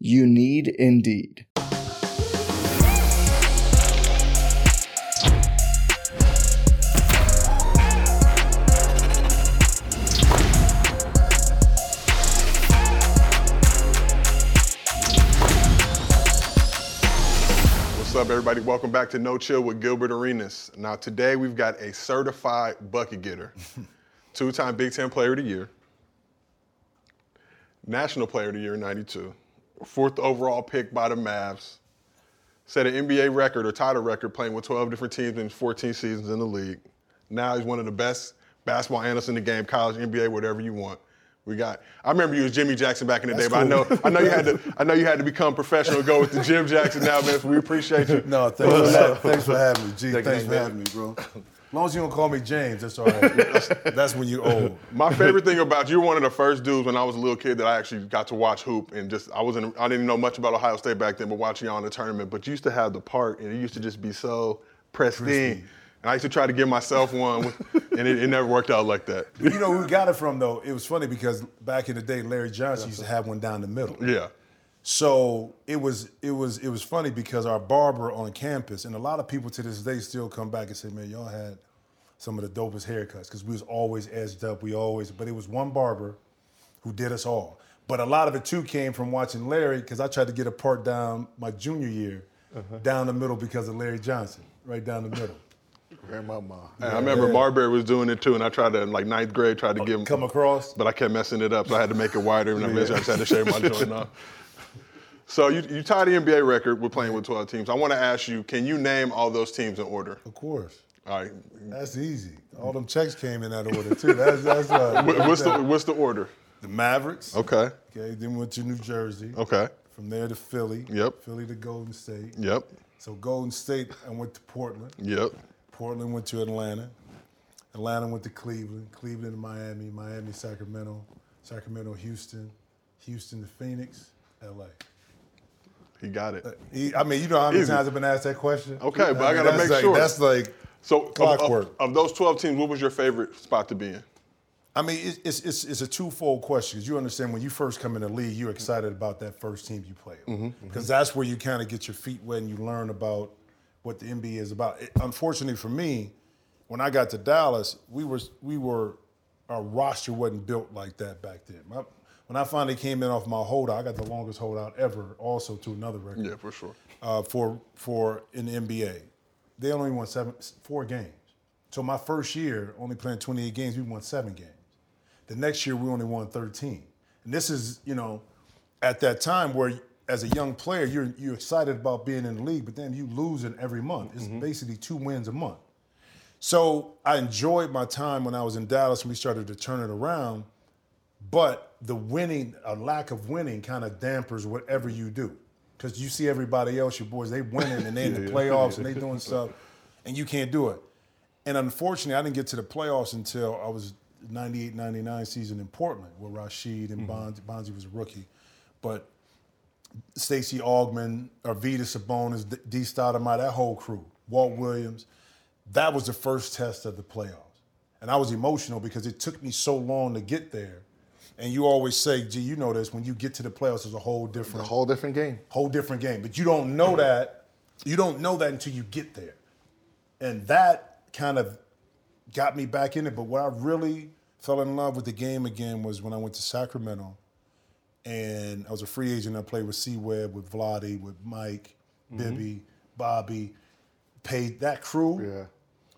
You need Indeed. What's up, everybody? Welcome back to No Chill with Gilbert Arenas. Now, today we've got a certified bucket getter, two time Big Ten Player of the Year, National Player of the Year in 92, fourth overall pick by the Mavs, set an NBA record or title record playing with 12 different teams in 14 seasons in the league. Now he's one of the best basketball analysts in the game, college, NBA, whatever you want. We got. I remember you as Jimmy Jackson back in the That's day, but I know I know you had to I know you had to become professional and go with the Jim Jackson now, man. We appreciate you. No, thanks for, ha- thanks for having me, G. Thank you, thanks for man. having me, bro. As long as you don't call me James, that's all right. That's, that's when you're old. My favorite thing about you, one of the first dudes when I was a little kid that I actually got to watch hoop and just I wasn't I didn't know much about Ohio State back then, but watching y'all in the tournament. But you used to have the part and it used to just be so pristine. Pristine. And I used to try to give myself one, with, and it, it never worked out like that. You know we got it from though? It was funny because back in the day, Larry Johnson used to have one down the middle. Yeah. So it was it was it was funny because our barber on campus, and a lot of people to this day still come back and say, "Man, y'all had some of the dopest haircuts," because we was always edged up. We always, but it was one barber who did us all. But a lot of it too came from watching Larry, because I tried to get a part down my junior year, uh-huh. down the middle because of Larry Johnson, right down the middle. Grandmama. And I remember Marbury was doing it too, and I tried to in like ninth grade tried to uh, give him Come across. but I kept messing it up, so I had to make it wider, and I eventually I just had to shave my joint off. So you, you tied the NBA record with playing with 12 teams. I want to ask you, can you name all those teams in order? Of course. All right. That's easy. All them checks came in that order too. That's that's uh, What's the what's the order? the Mavericks. Okay. Okay. Then went to New Jersey. Okay. From there to Philly. Yep. Philly to Golden State. Yep. So Golden State, I went to Portland. Yep. Portland went to Atlanta. Atlanta went to Cleveland. Cleveland to Miami. Miami, Sacramento. Sacramento, Houston. Houston to Phoenix. L.A. He got it. He- I mean, you know how many Easy. times I've been asked that question? Okay, but I mean, gotta make like- sure. That's like, So of, of, Clockwork. of those 12 teams, what was your favorite spot to be in? I mean, it's, it's, it's, a twofold question because you understand when you first come in the league, you're excited about that first team you play Mm-hmm, because that's where you kind of get your feet wet and you learn about what the NBA is about. It- unfortunately for me, when I got to Dallas, we were we were our roster wasn't built like that back then. My, when I finally came in off my holdout, I got the longest holdout ever, also to another record Yeah, for sure. uh, for for in the NBA. They only won seven, four games. So my first year, only playing 28 games, we won seven games. The next year, we only won 13. And this is, you know, at that time where, as a young player, you're you're excited about being in the league, but then you losing every month. It's basically two wins a month. So I enjoyed my time when I was in Dallas and we started to turn it around. But the winning, a lack of winning, kind of dampers whatever you do, because you see everybody else, your boys, they winning and they in the playoffs and they doing stuff, and you can't do it. And unfortunately, I didn't get to the playoffs until I was 98, 99 season in Portland, where Rasheed and mm-hmm. Bonzi, Bonzi was a rookie, but Stacey Augmon, Arvydas Sabonis, D- D. Stoudamire, that whole crew, Walt Williams, that was the first test of the playoffs. And I was emotional because it took me so long to get there. And you always say, gee, you know this, when you get to the playoffs, it's a whole different, A whole different game. whole different game. But you don't know that. You don't know that until you get there. And that kind of got me back in it. But what I really fell in love with the game again was when I went to Sacramento and I was a free agent. I played with C Webb, with Vlade, with Mike, mm-hmm. Bibby, Bobby, paid that crew Yeah.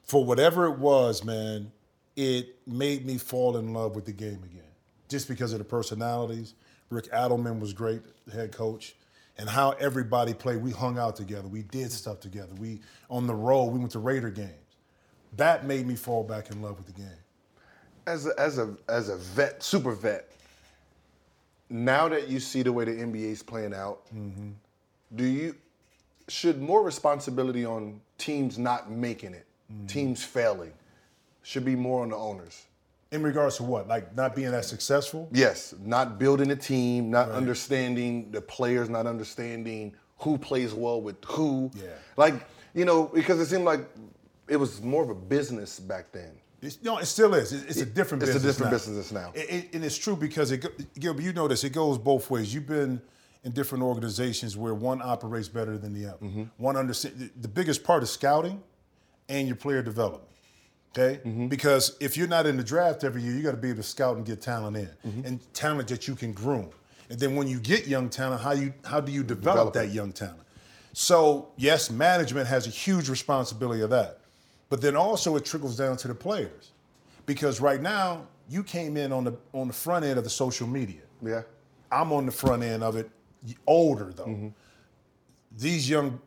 for whatever it was, man, it made me fall in love with the game again. Just because of the personalities. Rick Adelman was great, head coach, and how everybody played. We hung out together. We did stuff together. We on the road. We went to Raider games. That made me fall back in love with the game. As a, as a as a vet, super vet. Now that you see the way the NBA is playing out, mm-hmm. do you should more responsibility on teams not making it, mm-hmm. teams failing, should be more on the owners? In regards to what, like not being as successful. Yes, not building a team, not understanding the players, not understanding who plays well with who. Yeah. Like, you know, because it seemed like it was more of a business back then. It's, no, it still is. It's, it's a different It's a business. different now. business now. It- it- and it's true because it, Gilbert, you know this. It goes both ways. You've been in different organizations where one operates better than the other. Mm-hmm. One understand the- the biggest part is scouting and your player development. Okay, Mm-hmm. because if you're not in the draft every year, you got to be able to scout and get talent in, Mm-hmm. and talent that you can groom. And then when you get young talent, how you how do you develop, Develop that young talent? So yes, management has a huge responsibility of that, but then also it trickles down to the players, because right now you came in on the on the front end of the social media. Yeah. I'm on the front end of it, older though. These young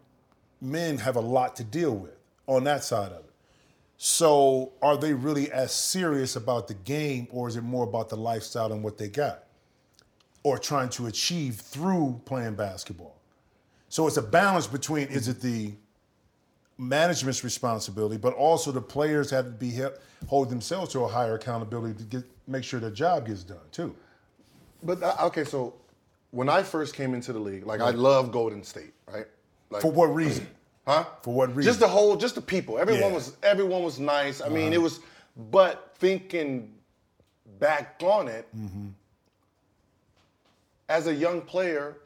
men have a lot to deal with on that side of it. So, are they really as serious about the game, or is it more about the lifestyle and what they got, or trying to achieve through playing basketball? So, it's a balance between is it the management's responsibility, but also the players have to be held, hold themselves to a higher accountability to get make sure their job gets done too. But uh, okay, so when I first came into the league, like I love Golden State, right? Like, For what reason? Huh? For what reason? Just the whole, just the people. Everyone Yeah. Uh-huh. was, everyone was nice. I mean, it was. But thinking back on it, Mm-hmm. as a young player,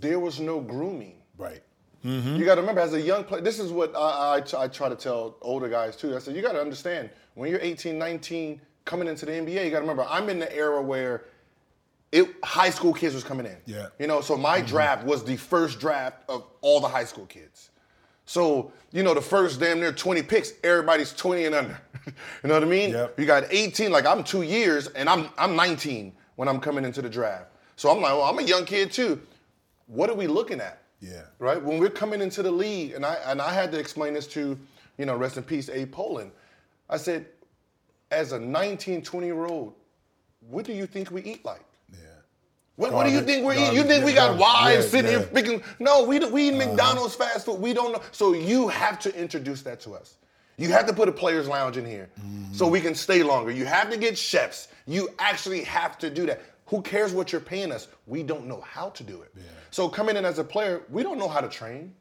there was no grooming. Right. You got to remember, as a young player, this is what I try to tell older guys too. I said, you got to understand, when you're 18, 19, coming into the NBA, you got to remember, I'm in the era where it, high school kids was coming in. Yeah. You know, so my mm-hmm. draft was the first draft of all the high school kids. So, you know, the first damn near 20 picks, everybody's 20 and under. you know what I mean? Yep. You got 18, like I'm two years, and I'm I'm 19 when I'm coming into the draft. So I'm like, well, I'm a young kid too. What are we looking at? Yeah. Right? When we're coming into the league, and I and I had to explain this to, you know, rest in peace, Abe Pollin. I said, as a 19, 20 year old, what do you think we eat like? Yeah. What, what do you think we're eating? You think we got wives Yeah, sitting here picking? No, we, we eat McDonald's fast food. We don't know. So you have to introduce that to us. You have to put a players' lounge in here so we can stay longer. You have to get chefs. You actually have to do that. Who cares what you're paying us? We don't know how to do it. So coming in as a player, we don't know how to train.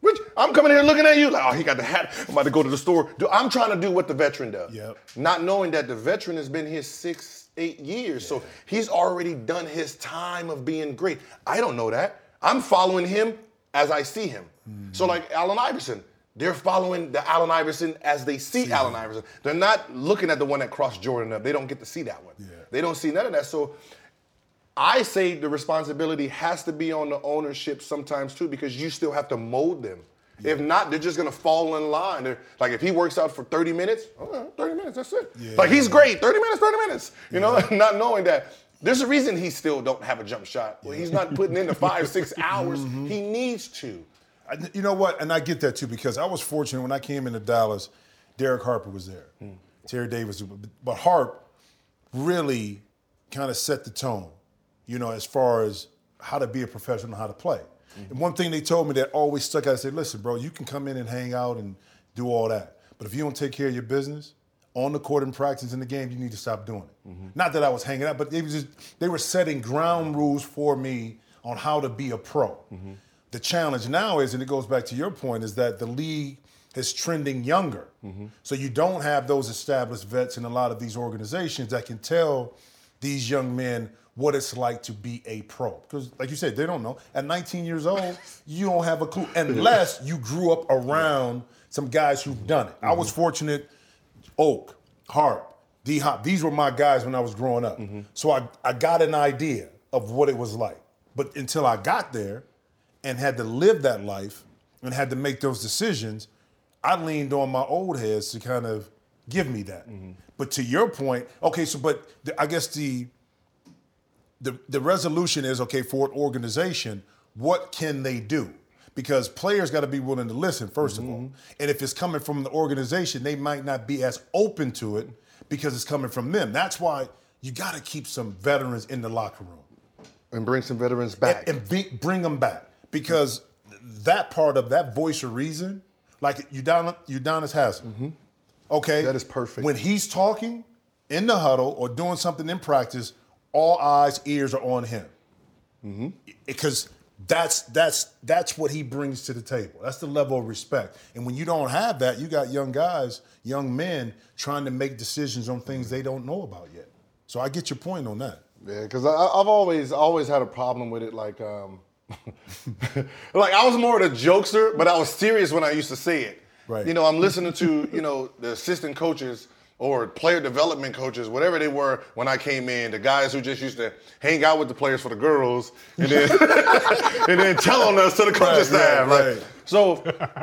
Which I'm coming here looking at you like, oh, he got the hat. I'm about to go to the store. I'm trying to do what the veteran does. Yep. Not knowing that the veteran has been here six, eight years. So he's already done his time of being great. I don't know that. I'm following him as I see him. Mm-hmm. So like Allen Iverson, they're following the Allen Iverson as they see, Allen Iverson. They're not looking at the one that crossed Jordan up. They don't get to see that one. They don't see none of that. So I say the responsibility has to be on the ownership sometimes too, because you still have to mold them. If not, they're just gonna fall in line. They're, like if he works out for 30 minutes, oh, 30 minutes, that's it. Like he's great, 30 minutes, 30 minutes. You know, not knowing that there's a reason he still don't have a jump shot. Well, he's not putting in the five, six mm-hmm. hours he needs to. I, you know what? And I get that too because I was fortunate when I came into Dallas. Derek Harper was there, hmm. Terry Davis, but Harp really kind of set the tone. You know, as far as how to be a professional, and how to play. And one thing they told me that always stuck out, I said, listen, bro, you can come in and hang out and do all that. But if you don't take care of your business, on the court and practice in the game, you need to stop doing it. Mm-hmm. Not that I was hanging out, but they, was just, they were setting ground rules for me on how to be a pro. Mm-hmm. The challenge now is, and it goes back to your point, is that the league is trending younger. Mm-hmm. So you don't have those established vets in a lot of these organizations that can tell these young men what it's like to be a pro. Because, like you said, they don't know. At 19 years old, you don't have a clue unless you grew up around some guys who've done it. I was mm-hmm. fortunate. Oak, Harp, D Hop, these were my guys when I was growing up. Mm-hmm. So I, I got an idea of what it was like. But until I got there, and had to live that life and had to make those decisions, I leaned on my old heads to kind of give me that. Mm-hmm. But to your point, okay, so but the, I guess the the the resolution is okay for an organization. What can they do? Because players got to be willing to listen 1st of all, and if it's coming from the organization, they might not be as open to it because it's coming from them. That's why you got to keep some veterans in the locker room And bring some veterans back. and, and be, bring them back because that part of that voice of reason, like Udonis, Udonis Haslem, okay, Mm-hmm. That is perfect. When he's talking in the huddle or doing something in practice, all eyes, ears are on him Mm-hmm. because that's that's that's what he brings to the table. That's the level of respect. And when you don't have that, you got young guys, young men trying to make decisions on things they don't know about yet. So I get your point on that. Yeah, because I've always always had a problem with it. Like, um, like I was more of a jokester, but I was serious when I used to say it. Right. You know, I'm listening to you know the assistant coaches or player development coaches, whatever they were when I came in, the guys who just used to hang out with the players for the girls and then and then tell on us to the coaching Right, staff. right, like, so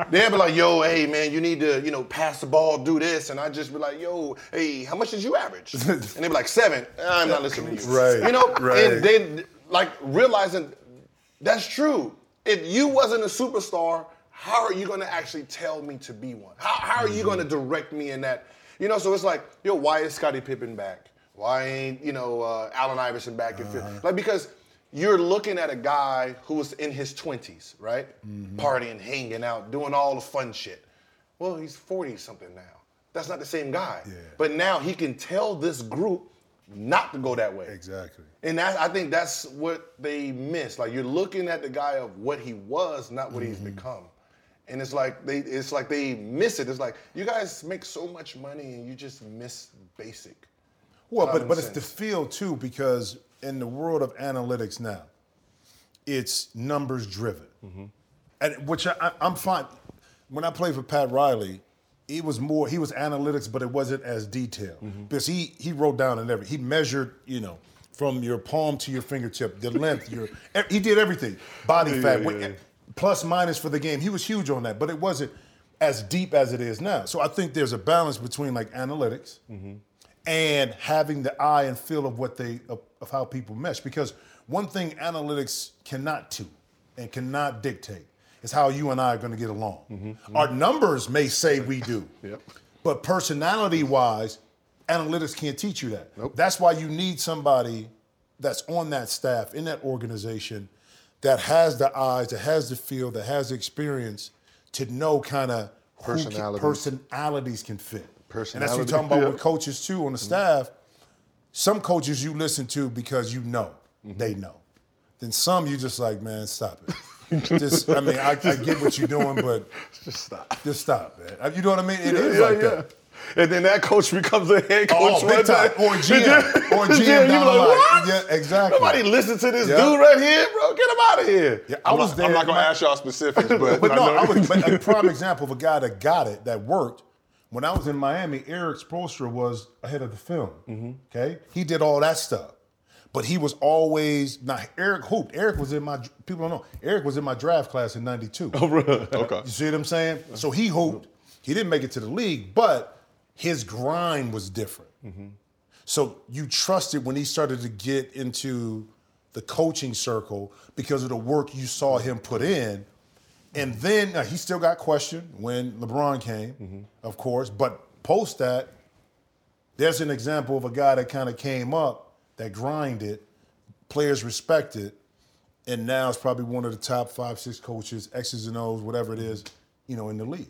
they'd be like, "Yo, hey man, you need to, you know, pass the ball, do this," and I'd just be like, "Yo, hey, how much did you average?" And they'd be like, seven. I'm not listening to you. Right, You know, right. and they like realizing that's true. If you wasn't a superstar, how are you going to actually tell me to be one? How, how are you going to Mm-hmm. direct me in that? You know, so it's like, yo, why is Scottie Pippen back? Why ain't you know uh, Allen Iverson back? If Uh-huh. like because you're looking at a guy who was in his 20s, right? Mm-hmm. Partying, hanging out, doing all the fun shit. Well, he's 40 something now. That's not the same guy. Yeah. But now he can tell this group not to go that way. Exactly. And that, I think that's what they miss. Like you're looking at the guy of what he was, not what he's become. And it's like they it's like they miss it. It's like you guys make so much money and you just miss basic. Well, but but it's the sense. field too, because in the world of analytics now, it's numbers driven, Mm-hmm. and which I, I'm fine. When I played for Pat Riley, it was more he was analytics, but it wasn't as detailed Mm-hmm. because he he wrote down and every he measured you know from your palm to your fingertip the length your he did everything body fat with- plus minus for the game he was huge on that but it wasn't as deep as it is now so I think there's a balance between like analytics and having the eye and feel of what they of, of how people mesh because one thing analytics cannot do and cannot dictate is how you and I are going to get along. Mm-hmm. Our numbers may say we do, Yep. but personality wise, analytics can't teach you that. Nope. That's why you need somebody that's on that staff in that organization that has the eyes, that has the feel, that has the experience to know kind of Personalities. personalities can fit. And that's what you're talking about yeah. with coaches too on the mm-hmm. staff. Some coaches you listen to because you know mm-hmm. they know. Then some you just like, man, stop it. just, I mean, I, I get what you're doing, but Just stop. just stop, man. You know what I mean? It is yeah, like yeah. that. And then that coach becomes a head coach Oh, one time. Or GM. Or GM down you the like, what? Yeah, exactly. Nobody listen to this Yeah. dude right here, bro. Get him out of here. Yeah, I I'm was not, there. I'm not gonna my- ask y'all specifics, but, But no. I was but a prime example of a guy that got it, that worked. When I was in Miami, Erik Spoelstra was ahead of the film. Mm-hmm. Okay, he did all that stuff, but he was always not Erik hooped. Erik was in my people don't know. Erik was in my draft class in '92. Oh, really? okay. You see what I'm saying? So he hooped. He didn't make it to the league, but his grind was different. So you trusted when he started to get into the coaching circle because of the work you saw him put in. And then he still got questioned when LeBron came, of course. But post that, there's an example of a guy that kind of came up, that grinded, players respected, and now is probably one of the top five, six coaches, X's and O's, whatever it is, you know, in the league.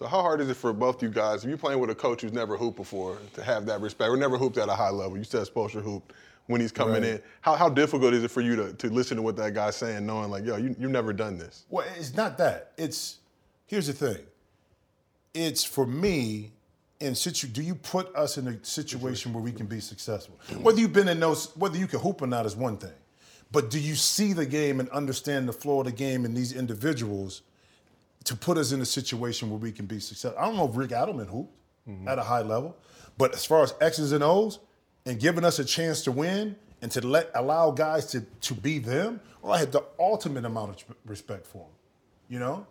So how hard is it for both you guys, if you're playing with a coach who's never hooped before, to have that respect, or never hooped at a high level? You said Spoelstra hooped when he's coming Right. in. How, how difficult is it for you to, to listen to what that guy's saying, knowing like, yo, you, you've never done this? Well, it's not that. It's here's the thing. It's for me. In situ, do you put us in a situation where we can be successful? Mm. Whether you've been in those, whether you can hoop or not is one thing, but do you see the game and understand the flow of the game and these individuals to put us in a situation where we can be successful? I don't know if Rick Adelman hooped at a high level, but as far as X's and O's and giving us a chance to win and to let allow guys to to be them, well, I had the ultimate amount of respect for him you know,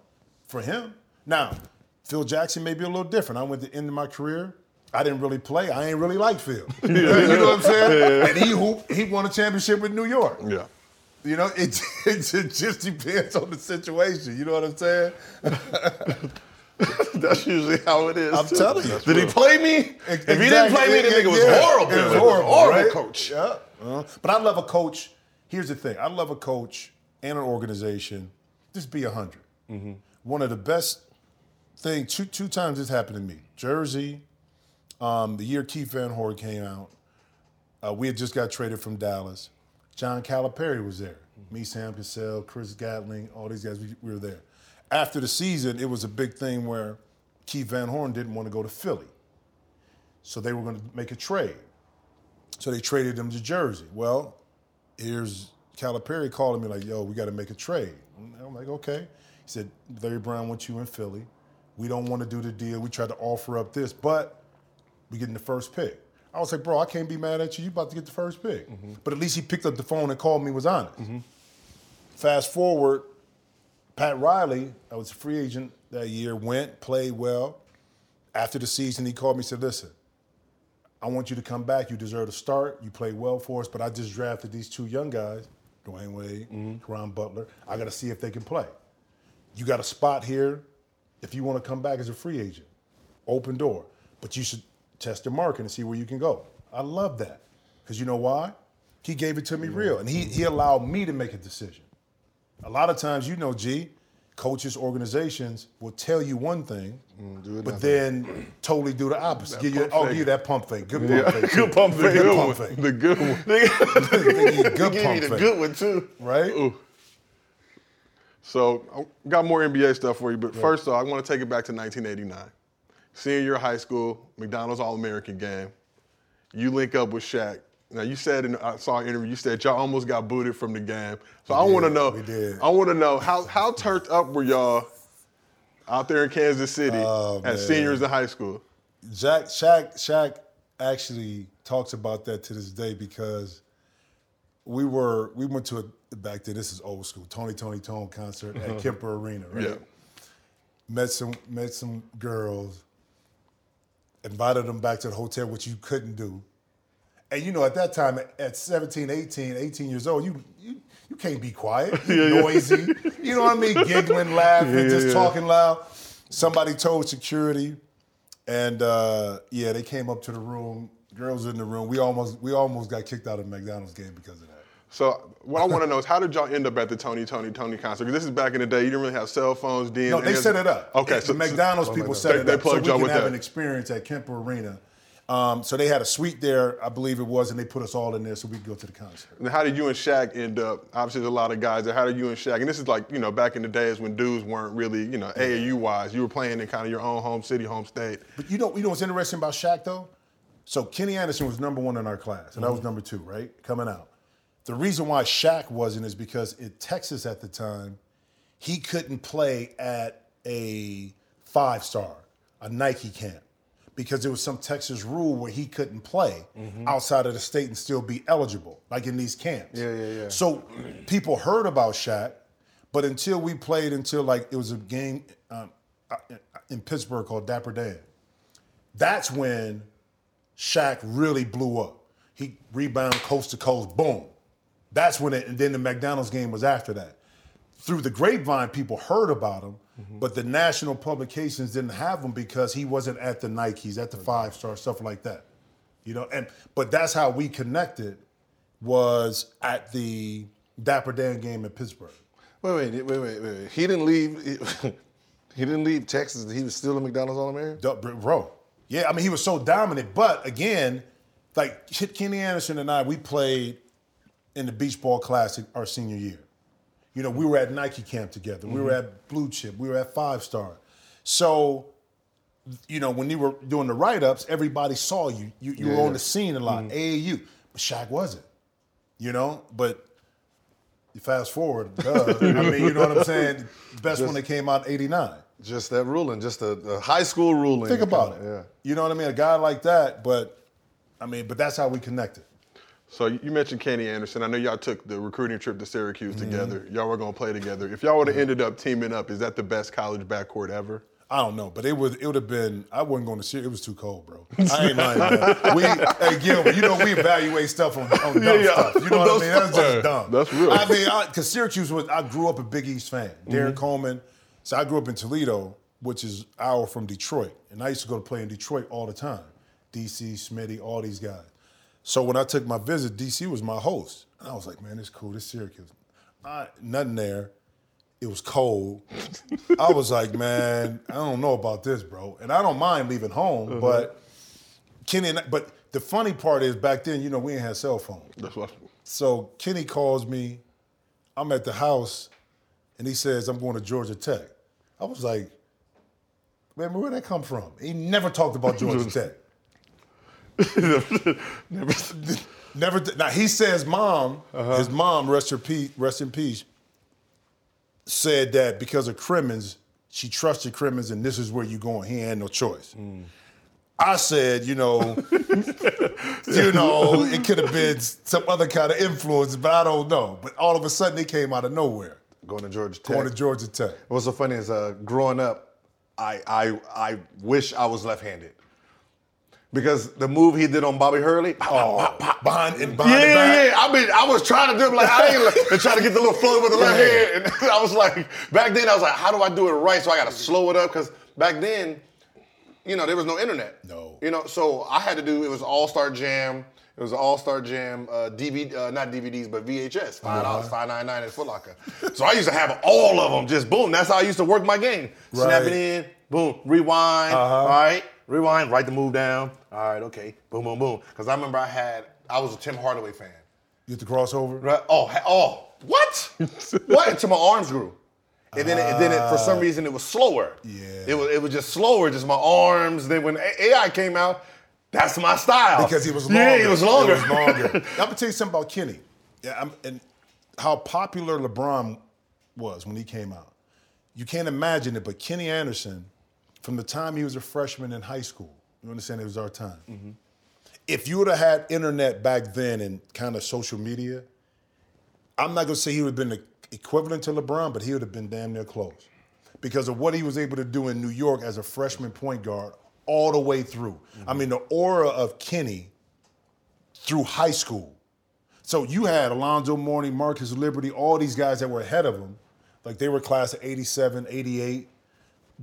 for him. Now, Phil Jackson may be a little different. I went to the end of my career. I didn't really play. I ain't really like Phil. you know what I'm saying? And he hooped, he won a championship with New York. Yeah. You know, it, it, it just depends on the situation. You know what I'm saying? That's usually how it is. I'm telling you. Did he play me? If he didn't play me, the nigga was Yeah. horrible. It was horrible, right? coach. Yeah. Uh, but I love a coach. Here's the thing. I love a coach and an organization. Just be 100. Mm-hmm. One of the best thing. Two two times this happened to me. Jersey, um, the year Keith Van Horn came out. Uh, we had just got traded from Dallas. John Calipari was there. Mm-hmm. Me, Sam Cassell, Chris Gatling, all these guys. We, we were there. After the season, it was a big thing where Keith Van Horn didn't want to go to Philly. So they were going to make a trade. So they traded him to Jersey. Well, here's Calipari calling me like, yo, we got to make a trade. And I'm like, okay. He said, Larry Brown wants you in Philly. We don't want to do the deal. We tried to offer up this, but we getting the first pick. I was like, bro, I can't be mad at you. You about to get the first pick. But at least he picked up the phone and called me, was honest. Fast forward, Pat Riley, I was a free agent that year, went, played well. After the season, he called me and said, listen, I want you to come back. You deserve to start. You played well for us, but I just drafted these two young guys, Dwyane Wade, Caron Butler. I got to see if they can play. You got a spot here if you want to come back as a free agent. Open door. But you should test the market and see where you can go. I love that. Because you know why? He gave it to me real. And he, he allowed me to make a decision. A lot of times, you know, G, coaches, organizations will tell you one thing, mm, but then totally do the opposite. Give you, oh, give you that pump fake. Good pump fake. Good pump The fake. good pump fake. The good one. You a good Give me the good one too. Right? So I got more NBA stuff for you, but first off, I want to take it back to 1989. Senior year of high school, McDonald's All-American game. You link up with Shaq. Now you said in I saw an interview, you said y'all almost got booted from the game. So I want to know. we did. I want to know how how turned up were y'all out there in Kansas City Oh, as seniors in high school? Jack, Shaq, Shaq actually talks about that to this day because we were we went to a back then. This is old school. Tony Toni Toné concert at uh-huh. Kemper Arena. Right? Yeah. Met some met some girls. Invited them back to the hotel, which you couldn't do. And you know, at that time, at 17, 18, 18 years old, you you, you can't be quiet. You noisy. You know what I mean? Giggling, laughing, just talking loud. Somebody told security, and uh, yeah, they came up to the room. Girls in the room. We almost we almost got kicked out of McDonald's game because of that. So what I want to know is how did y'all end up at the Tony Toni Toné concert? Because this is back in the day. You didn't really have cell phones. No, they set it up. Okay, the so McDonald's people set they, it they up so plugged we can have that. an experience at Kemper Arena. Um, so they had a suite there, I believe it was, and they put us all in there so we could go to the concert. And how did you and Shaq end up? Obviously, there's a lot of guys there. How did you and Shaq? And this is like, you know, back in the days when dudes weren't really, you know, AAU wise. You were playing in kind of your own home city, home state. But you know, you know what's interesting about Shaq though? So Kenny Anderson was number one in our class, and I was number two, right? Coming out. The reason why Shaq wasn't is because in Texas at the time, he couldn't play at a five star, a Nike camp, because there was some Texas rule where he couldn't play outside of the state and still be eligible, like in these camps. Yeah, yeah, yeah. So people heard about Shaq, but until we played, until like it was a game um, uh, in Pittsburgh called Dapper Dan, that's when Shaq really blew up. He rebound coast to coast, boom. That's when it, and then the McDonald's game was after that. Through the grapevine, people heard about him, mm-hmm. but the national publications didn't have him because he wasn't at the Nikes, at the five star, stuff like that. You know, and but that's how we connected was at the Dapper Dan game in Pittsburgh. Wait, wait, wait, wait, wait. He didn't leave. He didn't leave Texas. He was still a McDonald's All American. Bro, yeah, I mean he was so dominant. But again, like Kenny Anderson and I, we played in the Beach Ball Classic our senior year. You know, we were at Nike camp together. We were mm-hmm. at Blue Chip. We were at Five Star. So, you know, when you were doing the write ups, everybody saw you. You, you were Yeah. on the scene a lot. Mm-hmm. AAU, but Shaq wasn't. You know, but you fast forward, duh. I mean, you know what I'm saying? Best one that came out '89. Just that ruling, just the, the high school ruling. Think about it. Yeah. You know what I mean? A guy like that, but I mean, but that's how we connected. So you mentioned Kenny Anderson. I know y'all took the recruiting trip to Syracuse together. Y'all were gonna play together. If y'all would have ended up teaming up, is that the best college backcourt ever? I don't know, but it would it would have been. I wasn't going to see. It was too cold, bro. I ain't lying. Man. We, hey Gilbert, you know we evaluate stuff on, on dumb Yeah, stuff. You know what I mean? That's just dumb. That's real. I mean, because Syracuse was. I grew up a Big East fan. Derrick Mm-hmm. Coleman. So I grew up in Toledo, which is hour from Detroit, and I used to go to play in Detroit all the time. DC, Smitty, all these guys. So when I took my visit, DC was my host, and I was like, man, it's cool. This Syracuse. I, nothing there. It was cold. I was like, man, I don't know about this, bro. And I don't mind leaving home, uh-huh. but Kenny and I, but the funny part is back then, you know, we ain't had cell phones. That's what. So Kenny calls me. I'm at the house, and he says, I'm going to Georgia Tech. I was like, man, where'd that come from? He never talked about Georgia Tech. never. Never. Now he says, mom, his mom, rest her peace, rest in peace, said that because of Cremins, she trusted Cremins, and this is where you're going. He had no choice. I said, you know, you know, it could have been some other kind of influence, but I don't know. But all of a sudden, it came out of nowhere. Going to Georgia Tech. Going to Georgia Tech. What's so funny is uh, growing up, I, I I wish I was left-handed. Because the move he did on Bobby Hurley, Oh, behind and yeah, behind yeah, back. yeah. I mean, I was trying to do it like I ain't like, and trying to get the little flow with the left hand. And I was like, back then I was like, how do I do it right? So I got to slow it up because back then, you know, there was no internet. No. You know, so I had to do it was All Star Jam. It was All Star Jam, uh, DVD, uh, not DVDs, but VHS, five dollars, five ninety nine at Foot Locker. So I used to have all of them, just boom. That's how I used to work my game. Snap Right. it in, boom, rewind. All right, rewind, write the move down. All right, okay, boom, boom, boom. Because I remember I had, I was a Tim Hardaway fan. You the crossover. Right? Oh, oh, what? what? Until my arms grew. And then, it, and then it, for some ah. reason, it was slower. Yeah. It was, it was just slower, just my arms. Then when AI came out, that's my style. Because he was longer. Yeah, he was longer. It was longer. I'm gonna tell you something about Kenny. Yeah, I'm, and how popular LeBron was when he came out. You can't imagine it, but Kenny Anderson, from the time he was a freshman in high school, you understand it was our time. Mm-hmm. If you would have had internet back then and kind of social media, I'm not gonna say he would have been the equivalent to LeBron, but he would have been damn near close because of what he was able to do in New York as a freshman point guard all the way through. I mean, the aura of Kenny through high school. So you had Alonzo Mourning, Marcus Liberty, all these guys that were ahead of him, like they were class of 87, 88,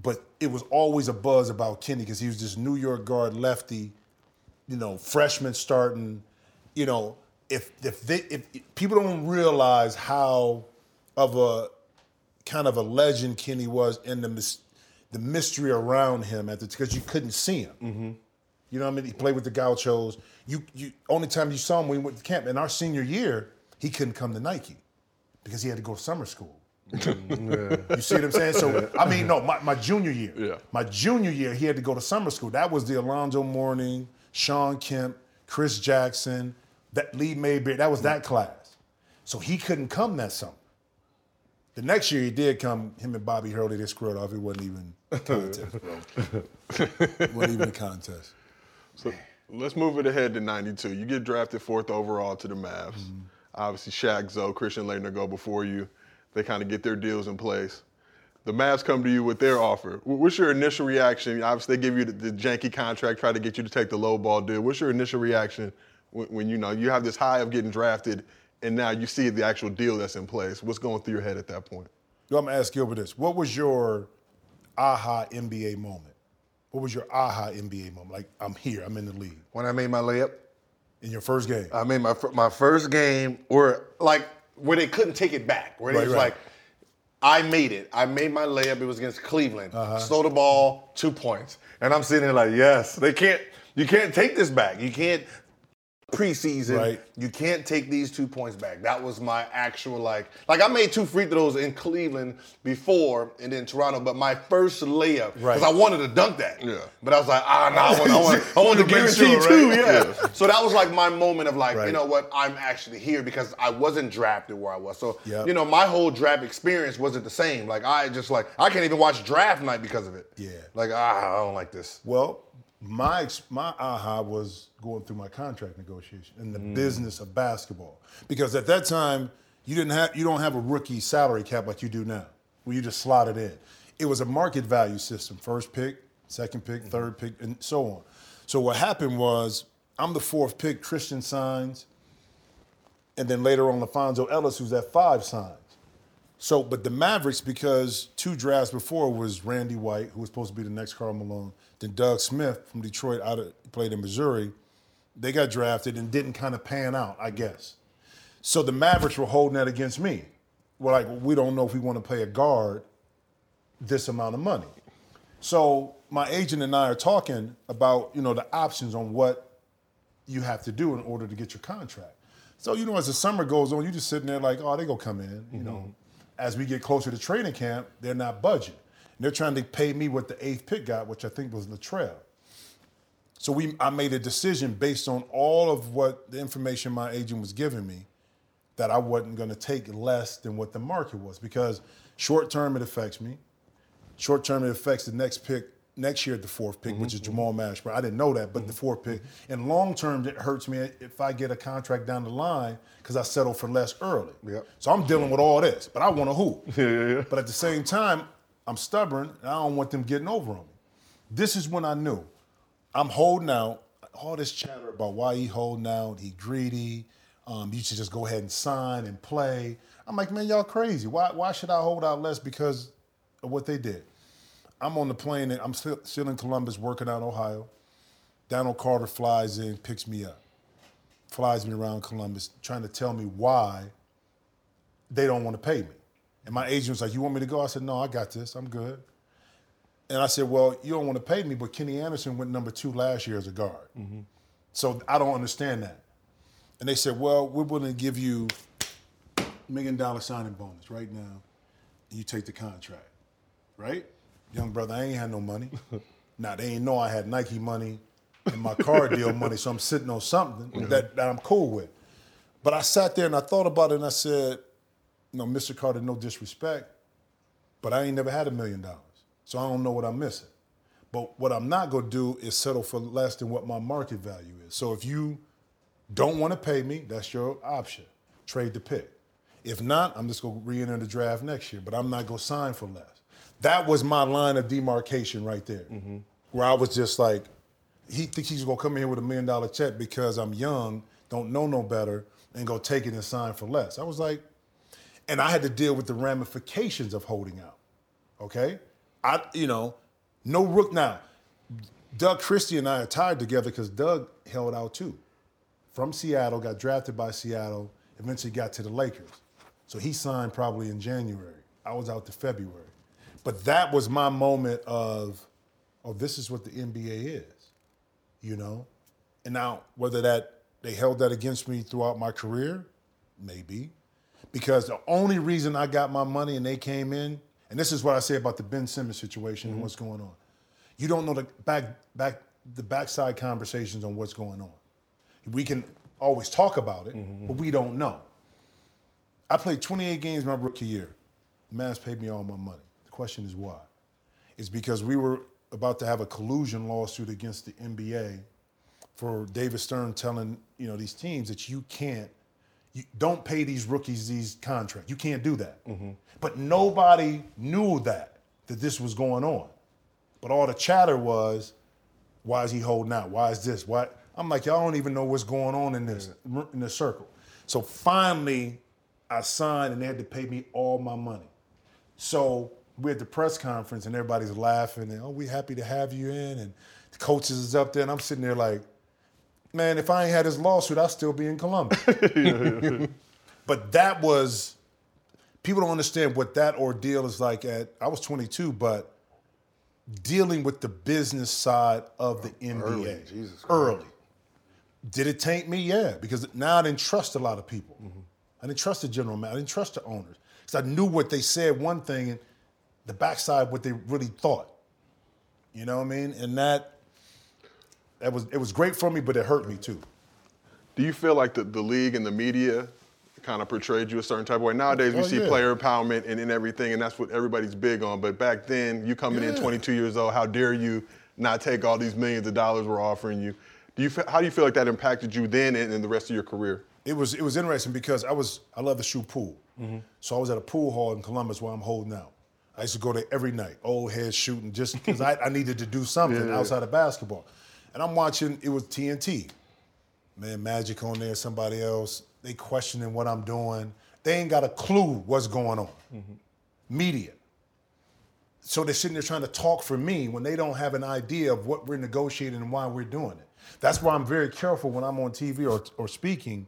but it was always a buzz about Kenny because he was this New York guard lefty, you know, freshman starting, you know, if if they if, people don't realize how of a kind of a legend Kenny was and the mys- the mystery around him at the because you couldn't see him. Mm-hmm. You know what I mean? He played with the Gauchos. You, you only time you saw him when he went to camp. In our senior year, he couldn't come to Nike because he had to go to summer school. You see what I'm saying? So I mean, no, my, my junior year. Yeah. My junior year, he had to go to summer school. That was the Alonzo Mourning, Shawn Kemp, Chris Jackson, that Lee Mayberry. That was that class. So he couldn't come that summer. The next year he did come. Him and Bobby Hurley, they screwed off. It wasn't even a contest, bro. it wasn't even a contest. So let's move it ahead to 92. You get drafted fourth overall to the Mavs. Mm-hmm. Obviously, Shaq, Zo, Christian Laettner go before you. They kind of get their deals in place. The Mavs come to you with their offer. What's your initial reaction? Obviously, they give you the, the janky contract, try to get you to take the low ball deal. What's your initial reaction when, when you know you have this high of getting drafted, and now you see the actual deal that's in place? What's going through your head at that point? Yo, I'm gonna ask you Gilbert this. What was your aha NBA moment? What was your aha NBA moment? Like, I'm here, I'm in the league. When I made my layup, In your first game. I made my my first game, or like where they couldn't take it back, where it was right. like, I made it. I made my layup. It was against Cleveland. Uh-huh. Stole the ball, two points, and I'm sitting there like, yes, they can't. You can't take this back. You can't preseason. Right. You can't take these two points back. That was my actual like like I made two free throws in Cleveland before and then Toronto, but my first layup because Right. I wanted to dunk that. Yeah. But I was like, ah, no, I want, I want, I want to Wanted to make guarantee sure, too. right? Yeah. So that was like my moment of like, you know what, I'm actually here because I wasn't drafted where I was. So Yep. you know, my whole draft experience wasn't the same. Like I just like I can't even watch draft night because of it. Yeah. Like ah, I don't like this. Well, my my aha was going through my contract negotiation in the mm. business of basketball because at that time you didn't have you don't have a rookie salary cap like you do now, where you just slot it in. It was a market value system: first pick, second pick, mm-hmm. third pick, and so on. So what happened was I'm the fourth pick. Christian signs, and then later on, LaPhonso Ellis, who's at five, signs. So, but the Mavericks, because two drafts before was Randy White, who was supposed to be the next Karl Malone, then Doug Smith from Detroit, out of, played in Missouri. They got drafted and didn't kind of pan out, I guess. So the Mavericks were holding that against me. We're like, we don't know if we want to pay a guard this amount of money. So my agent and I are talking about, you know, the options on what you have to do in order to get your contract. So, you know, as the summer goes on, you're just sitting there like, oh, they gonna come in. You mm-hmm. know, as we get closer to training camp, they're not budging. And they're trying to pay me what the eighth pick got, which I think was Latrell. So we, I made a decision based on all of what the information my agent was giving me that I wasn't going to take less than what the market was because short term it affects me. Short term it affects the next pick next year at the fourth pick, which is mm-hmm, Jamal Mashburn. I didn't know that, but the mm-hmm. fourth pick. And long term it hurts me if I get a contract down the line because I settle for less early. Yep. So I'm dealing with all this, but I want to hoop. Yeah, yeah, yeah. But at the same time, I'm stubborn and I don't want them getting over on me. This is when I knew I'm holding out. All this chatter about why he holding out, he greedy. Um, you should just go ahead and sign and play. I'm like, man, y'all crazy. Why, why should I hold out less because of what they did? I'm on the plane and I'm still, still in Columbus working out Ohio. Donald Carter flies in, picks me up, flies me around Columbus, trying to tell me why they don't want to pay me. And my agent was like, You want me to go? I said, No, I got this. I'm good. And I said, Well, you don't want to pay me, but Kenny Anderson went number two last year as a guard. Mm-hmm. So I don't understand that. And they said, Well, we're willing to give you a million dollar signing bonus right now. You take the contract. Right? Young brother, I ain't had no money. now they ain't know I had Nike money and my car deal money, so I'm sitting on something that, that I'm cool with. But I sat there and I thought about it and I said, you know, Mr. Carter, no disrespect, but I ain't never had a million dollars. So I don't know what I'm missing. But what I'm not gonna do is settle for less than what my market value is. So if you don't want to pay me, that's your option. Trade the pick. If not, I'm just gonna re-enter the draft next year, but I'm not gonna sign for less. That was my line of demarcation right there. Mm-hmm. Where I was just like, he thinks he's gonna come in here with a million dollar check because I'm young, don't know no better, and go take it and sign for less. I was like, and I had to deal with the ramifications of holding out. Okay, I you know, no rook now. Doug Christie and I are tied together because Doug held out too. From Seattle, got drafted by Seattle, eventually got to the Lakers. So he signed probably in January. I was out to February. But that was my moment of, oh, this is what the NBA is. you know. And now whether that they held that against me throughout my career, maybe, because the only reason I got my money and they came in, and this is what I say about the Ben Simmons situation and mm-hmm. what's going on. You don't know the back back the backside conversations on what's going on. We can always talk about it, mm-hmm. but we don't know. I played 28 games my rookie year. The Mavs paid me all my money. The question is why? It's because we were about to have a collusion lawsuit against the NBA for David Stern telling you know these teams that you can't, you don't pay these rookies these contracts. You can't do that. But nobody knew that that this was going on. But all the chatter was, why is he holding out? Why is this? Why? I'm like, y'all don't even know what's going on in this in this circle. So finally, I signed and they had to pay me all my money. So we're at the press conference and everybody's laughing and oh, we happy to have you in and the coaches is up there and I'm sitting there like, man, if I ain't had this lawsuit, I'd still be in Columbus. but that was people don't understand what that ordeal is like at I was 22, but dealing with the business side of the NBA early, Jesus Christ. early. Did it taint me? Yeah, because now I didn't trust a lot of people. I didn't trust the general manager. I didn't trust the owners because I knew what they said one thing and the backside what they really thought. You know what I mean? And that that was it was great for me, but it hurt me too. Do you feel like the, the league and the media kind of portrayed you a certain type of way? Nowadays, we Oh, see yeah. player empowerment and, and everything, and that's what everybody's big on. But back then, you coming in 22 years old, how dare you not take all these millions of dollars we're offering you? Do you how do you feel like that impacted you then and, and the rest of your career? It was it was interesting because I was I love to shoot pool, mm-hmm. so I was at a pool hall in Columbus where I'm holding out. I used to go there every night, old head shooting, just because I, I needed to do something outside of basketball. And I'm watching. It was TNT, man, Magic on there, somebody else. They questioning what I'm doing. They ain't got a clue what's going on. Mm-hmm. Media. So they're sitting there trying to talk for me when they don't have an idea of what we're negotiating and why we're doing it. That's why I'm very careful when I'm on TV or, or speaking,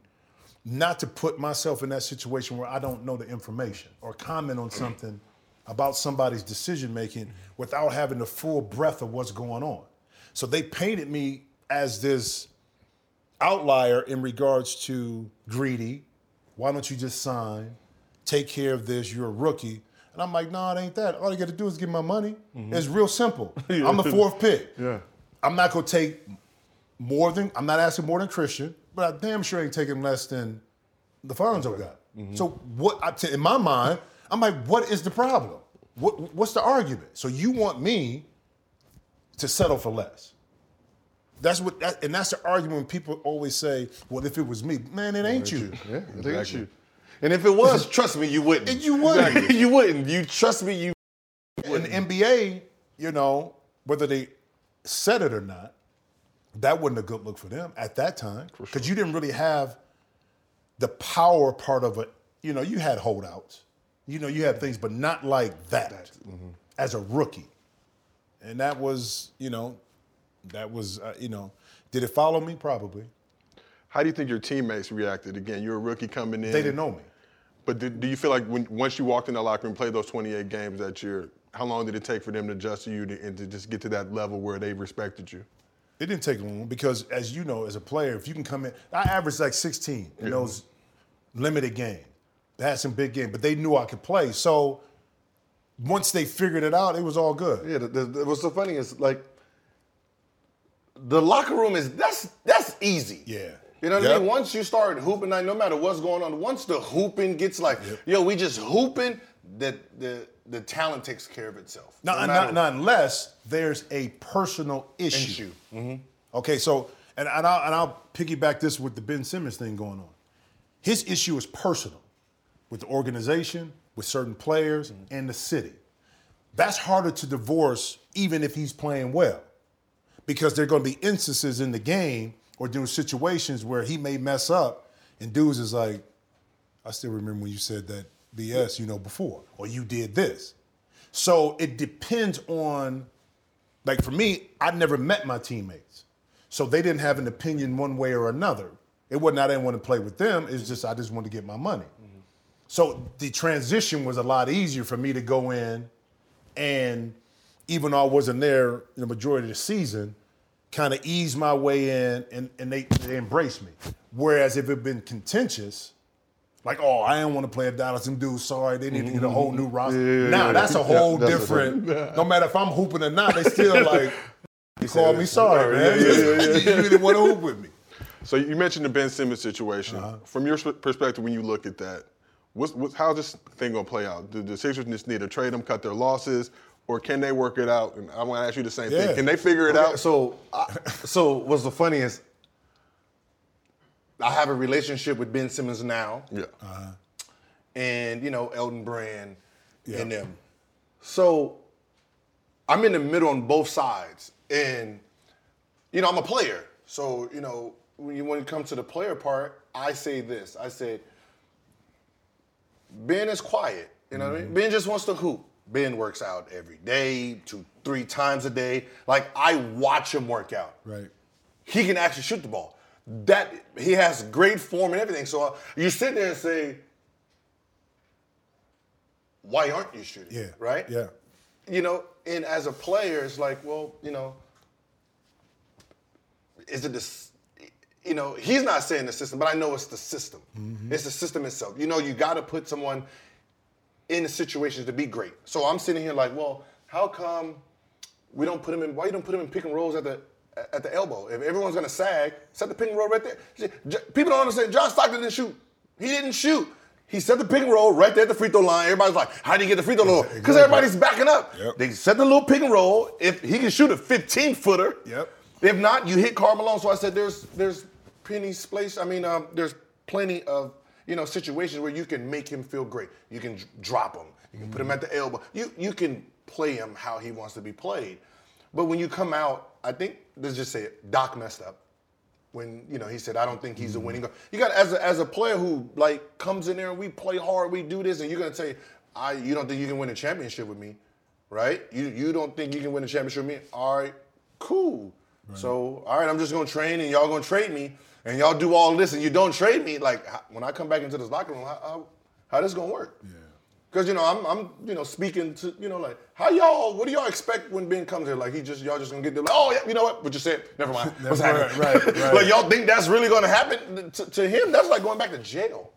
not to put myself in that situation where I don't know the information or comment on something about somebody's decision making mm-hmm. without having the full breadth of what's going on. So they painted me as this outlier in regards to greedy. Why don't you just sign? Take care of this. You're a rookie. And I'm like, no, it ain't that. All you got to do is get my money. Mm-hmm. It's real simple. I'm the fourth pick. Yeah. I'm not gonna take more than I'm not asking more than Christian, but I damn sure ain't taking less than LaPhonso got. Mm-hmm. So what? I t- in my mind, I'm like, what is the problem? What, what's the argument? So you want me to settle for less? That's what, that, and that's the argument when people always say, "Well, if it was me, man, it ain't you." Yeah, I think it's you. And if it was, trust me, you wouldn't. And you wouldn't. you wouldn't. You trust me, you. in the NBA, you know, whether they said it or not, that wasn't a good look for them at that time because you didn't really have the power part of it. You know, you had holdouts, you know, you had things, but not like that mm-hmm. as a rookie. And that was, you know, that was, uh, you know, did it follow me? Probably. How do you think your teammates reacted? Again, you're a rookie coming in. They didn't know me. But do, do you feel like when once you walked in the locker room played those 28 games that year, how long did it take for them to adjust to you to, and to just get to that level where they respected you? It didn't take long because, as you know, as a player, if you can come in, I averaged like 16 in those limited games. They had some big games, but they knew I could play. So once they figured it out, it was all good. Yeah, the, the, what's so funny is like the locker room is that's that's easy. Yeah. You know what I mean? Once you start hooping, like no matter what's going on, once the hooping gets like, yo, we just hooping, that the the talent takes care of itself. Now, No not, not unless there's a personal issue. Issue. Mm-hmm. Okay, so and, and I'll and I'll piggyback this with the Ben Simmons thing going on. His issue is personal with the organization, with certain players, mm-hmm. and the city. That's harder to divorce, even if he's playing well, because there are going to be instances in the game or during situations where he may mess up, and dudes is like, I still remember when you said that BS, you know, before, or you did this. So it depends on, like for me, I never met my teammates. So they didn't have an opinion one way or another. It wasn't I didn't want to play with them, it's just I just wanted to get my money. So the transition was a lot easier for me to go in and even though I wasn't there the majority of the season, kind of ease my way in and, and they, they embrace me. Whereas if it had been contentious, like, oh, I didn't want to play at Dallas. and dudes, sorry, they need to get a whole new roster. Yeah, now yeah, that's a yeah. whole That's a different. no matter if I'm hooping or not, they still like call me sorry, man. Yeah, yeah, yeah, you really want to hoop with me. So you mentioned the Ben Simmons situation. Uh-huh. From your perspective, when you look at that, what's, what's how's this thing gonna play out? Do the Sixers just need to trade them, cut their losses, or can they work it out? And I want to ask you the same Yeah. thing. Can they figure it Okay, out? So, I, so what's the funniest? I have a relationship with Ben Simmons now, yeah. Uh-huh. and you know Elton Brand Yeah. and them. So, I'm in the middle on both sides, and you know I'm a player. So you know when you when it comes to the player part, I say this. I said Ben is quiet. You know what I mean? Ben just wants to hoop. Ben works out every day, two, three times a day. Like I watch him work out. Right. He can actually shoot the ball. That he has great form and everything. So uh, you sit there and say, "Why aren't you shooting?" Yeah. Right. Yeah. You know, and as a player, it's like, well, you know, is it this? You know, he's not saying the system, but I know it's the system. Mm-hmm. It's the system itself. You know, you got to put someone in the situations to be great. So I'm sitting here like, well, how come we don't put him in? Why you don't put him in pick and rolls at the at the elbow? If everyone's gonna sag, set the pick and roll right there. People don't understand. John Stockton didn't shoot. He didn't shoot. He set the pick and roll right there at the free throw line. Everybody's like, "How do you get the free throw line?" Because Exactly. everybody's backing up. Yep. They set the little pick and roll. If he can shoot a 15 footer, Yep. If not, you hit Karl Malone. So I said, "There's there's plenty place. I mean, um, there's plenty of you know situations where you can make him feel great. You can d- drop him. You can put him at the elbow. You you can play him how he wants to be played. But when you come out, I think let's just say it, Doc messed up when you know he said I don't think he's a winning guard. You got as a, as a player who like comes in there and we play hard, we do this, and you're gonna say I you don't think you can win a championship with me, right? You you don't think you can win a championship with me? All right, cool. So all right, I'm just gonna train and y'all gonna trade me and y'all do all this and you don't trade me. Like when I come back into this locker room, how how, how this gonna work? Yeah. Cause you know I'm I'm you know speaking to you know like how y'all what do y'all expect when Ben comes here? Like he just y'all just gonna get there like oh yeah you know what? What you said. Never mind. What's happening? Right, right. like y'all think that's really gonna happen to, to him? That's like going back to jail.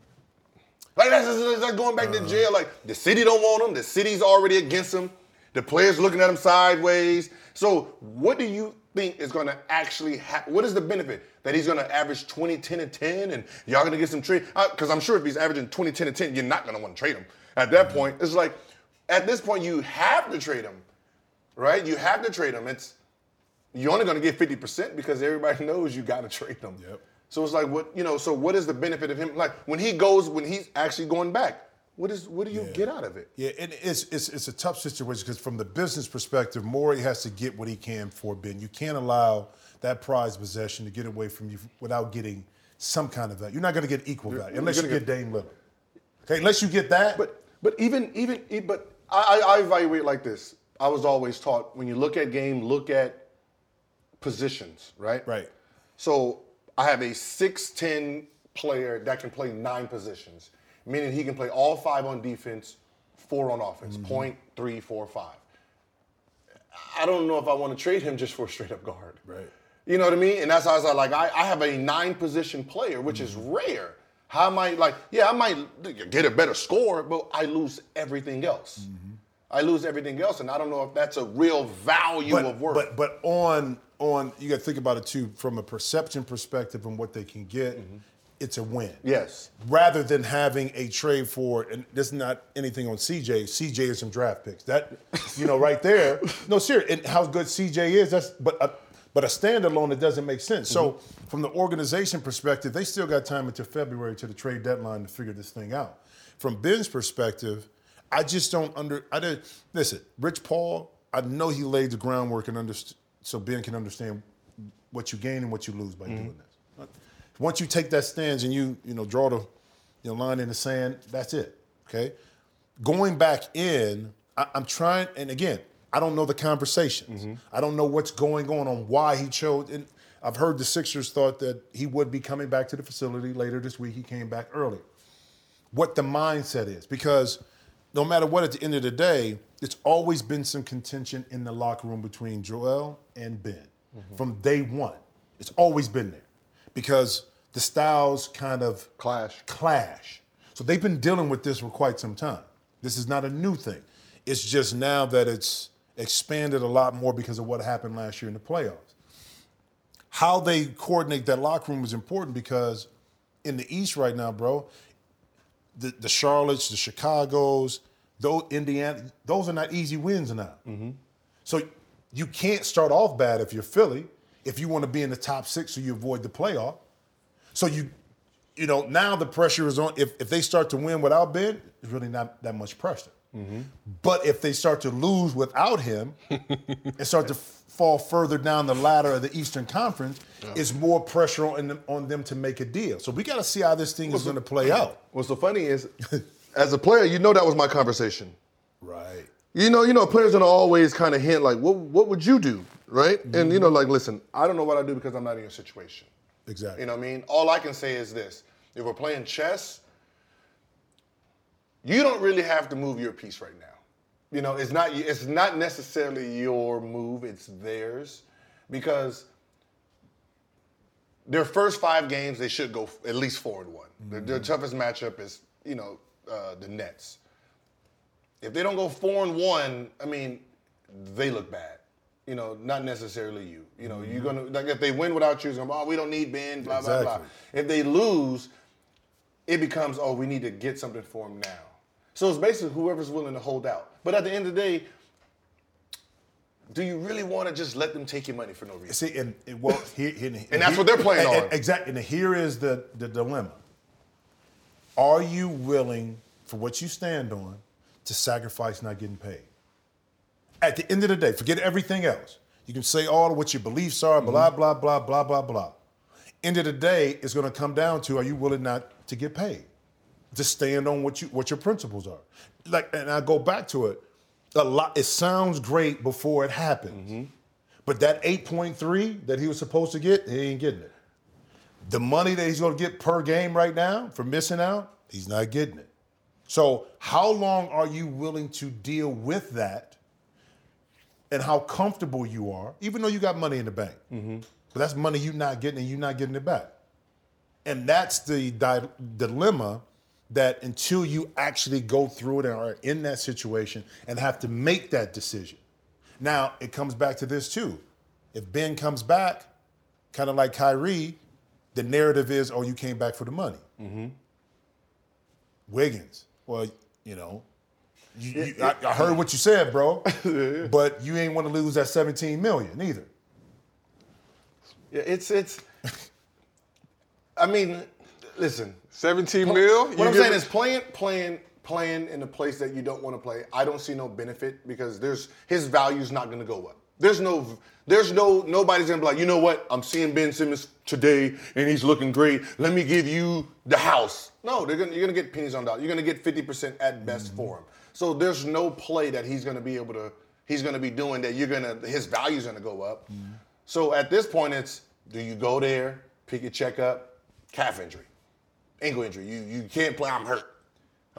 Like that's, that's like going back to uh-huh. jail. Like the city don't want him. The city's already against him. The players looking at him sideways. So what do you think is gonna actually happen what is the benefit that he's gonna average 20 10 and 10 and y'all gonna get some trade uh, because I'm sure if he's averaging 20 10 and 10 you're not gonna want to trade him at that mm-hmm. point it's like at this point you have to trade him right you have to trade him it's you're only going to get 50% because everybody knows you got to trade him. Yep. So it's like what you know. So what is the benefit of him? Like when he goes, when he's actually going back, what is what do you get out of it? Yeah, and it's it's it's a tough situation because from the business perspective, Morey has to get what he can for Ben. You can't allow that prized possession to get away from you without getting some kind of value. You're not going to get equal value unless you gonna get Dame Lillard. Okay, unless you get that. But but even even but I, I I evaluate like this. I was always taught when you look at game, look at positions, right? right. So I have a 6'10 player that can play nine positions, meaning he can play all five on defense, four on offense, mm-hmm. point, three, four, five. I don't know if I want to trade him just for a straight up guard. Right. You know what I mean? And that's how I was like, I, I have a nine position player, which is mm-hmm. rare. How am I like, yeah, I might get a better score, but I lose everything else. Mm-hmm. I lose everything else, and I don't know if that's a real value but, of work. But but on on you got to think about it too from a perception perspective and what they can get. It's a win. yes. Rather than having a trade for, and this is not anything on CJ. CJ is some draft picks. That, you know, right there. No, seriously, and how good CJ is. That's but a, but a standalone it doesn't make sense. So mm-hmm. from the organization perspective, they still got time until February to the trade deadline to figure this thing out. From Ben's perspective, I just don't under. I did listen. Rich Paul, I know he laid the groundwork and underst- so Ben can understand what you gain and what you lose by mm-hmm. doing this. Once you take that stance and you you know draw the you know, line in the sand, that's it. Okay, going back in, I, I'm trying, and again, I don't know the conversations. Mm-hmm. I don't know what's going on on why he chose. And I've heard the Sixers thought that he would be coming back to the facility later this week. He came back early. What the mindset is, because no matter what, at the end of the day, it's always been some contention in the locker room between Joel and Ben. Mm-hmm. from day one. It's always been there because the styles kind of Clash. Clash. So they've been dealing with this for quite some time. This is not a new thing. It's just now that it's expanded a lot more because of what happened last year in the playoffs. How they coordinate that locker room is important because in the East right now, bro, the, the Charlottes, the Chicago's, those Indiana, those are not easy wins now. Mm-hmm. So you can't start off bad if you're Philly, if you want to be in the top six so you avoid the playoff. So you, you know, now the pressure is on. If, if they start to win without Ben, it's really not that much pressure. Mm-hmm. But if they start to lose without him and start to f- fall further down the ladder of the Eastern Conference, it's more pressure on them, on them to make a deal. So we got to see how this thing is going to play out. What's so funny is, as a player, you know that was my conversation. Right. You know, you know, players gonna always kind of hint like, "What, what would you do?" Right? And you mm-hmm. know, like, listen, I don't know what I do because I'm not in your situation. Exactly. You know what I mean? All I can say is this: if we're playing chess, you don't really have to move your piece right now. You know, it's not it's not necessarily your move; it's theirs, because their first five games they should go at least four and one. Their, their toughest matchup is you know uh, the Nets. If they don't go four and one, I mean, they look bad. You know, not necessarily you. You know, you're mm-hmm. gonna like if they win without you, it's gonna oh, we don't need Ben, blah blah blah. If they lose, it becomes, oh, we need to get something for him now. So it's basically whoever's willing to hold out. But at the end of the day, do you really want to just let them take your money for no reason? See, and, and well, here, here, And that's what they're playing and- on. exactly. And here is the, the dilemma. Are you willing, for what you stand on, to sacrifice not getting paid? At the end of the day, forget everything else. You can say all of what your beliefs are, blah, Mm-hmm. blah, blah, blah, blah, blah. End of the day, it's going to come down to are you willing not to get paid? To stand on what you what your principles are. Like, and I go back to it. A lot. It sounds great before it happens. Mm-hmm. But that 8.3 that he was supposed to get, he ain't getting it. The money that he's going to get per game right now for missing out, he's not getting it. So, how long are you willing to deal with that and how comfortable you are, even though you got money in the bank? Mm-hmm. But that's money you're not getting and you're not getting it back. And that's the di- dilemma that until you actually go through it and are in that situation and have to make that decision. Now, it comes back to this too. If Ben comes back, kind of like Kyrie, the narrative is, oh, you came back for the money. Mm-hmm. Wiggins, well, you know, you, you, I, I heard what you said, bro, but you ain't want to lose that 17 million either. Yeah, it's it's. I mean, listen. 17 What mil? What I'm saying it- is playing, playing, playing in a place that you don't want to play. I don't see no benefit because there's his value's not going to go up. There's no, there's no, nobody's going to be like, you know what? I'm seeing Ben Simmons today and he's looking great. Let me give you the house. No, they're gonna, you're going to get pennies on dollars. You're going to get 50% at best mm-hmm. for him. So there's no play that he's going to be able to, he's going to be doing that. You're going to, his value's going to go up. So at this point, it's do you go there, pick your check up, calf injury, ankle injury. You you can't play. I'm hurt.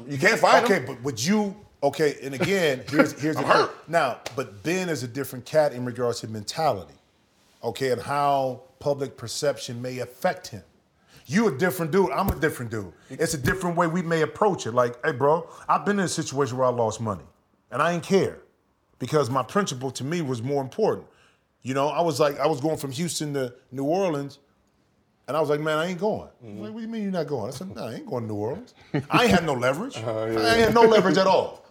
You can't find Okay, him. but would you? Okay, and again, here's here's the hurt. now. But Ben is a different cat in regards to mentality, okay, and how public perception may affect him. You a different dude. I'm a different dude. It's a different way we may approach it. Like, hey, bro, I've been in a situation where I lost money, and I ain't care because my principle to me was more important. You know, I was like, I was going from Houston to New Orleans, and I was like, man, I ain't going. Mm-hmm. Like, what do you mean you're not going? I said, no, I ain't going to New Orleans. I ain't had no leverage. Uh-huh, I ain't had no leverage at all.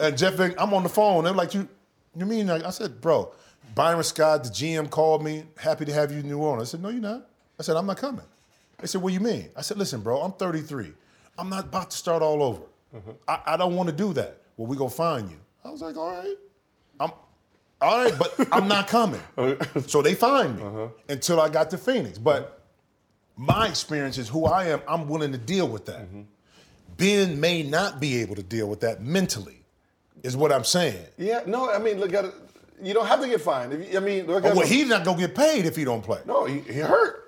And Jeff, I'm on the phone. They're like, you, you mean? Like, I said, bro, Byron Scott, the GM, called me. Happy to have you in New Orleans. I said, no, you're not. I said, I'm not coming. They said, what do you mean? I said, listen, bro, I'm 33. I'm not about to start all over. Mm-hmm. I, I don't want to do that. Well, we gonna find you. I was like, all right. I'm all right, but I'm not coming. so they find me uh-huh. until I got to Phoenix. But my experience is who I am, I'm willing to deal with that. Mm-hmm. Ben may not be able to deal with that mentally, is what I'm saying. Yeah, no. I mean, look at it. You don't have to get fined. If you, I mean, look Oh, well, he's not gonna get paid if he don't play. no. He, he hurt.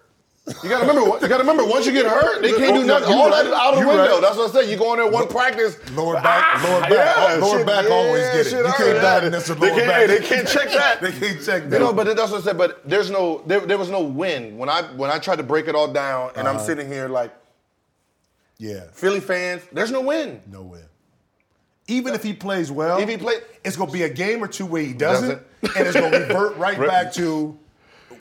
You gotta remember. You gotta remember. Once you get hurt, they can't Oh, do nothing. you All that is out of the window. right. That's what I said. You go in there one practice. Lower back, lower back, Yeah, lower shit, back yeah, always get it. You can't right. die that's a They can't- back. hey, they can't check that. they can't check that. You know, but that's what I said. But there's no, there, there was no win when I when I tried to break it all down, and Uh-huh. I'm sitting here like yeah, Philly fans. There's no win. no win. Even if he plays well, If he play- it's gonna be a game or two where he doesn't, Doesn't. and it's gonna revert right back to,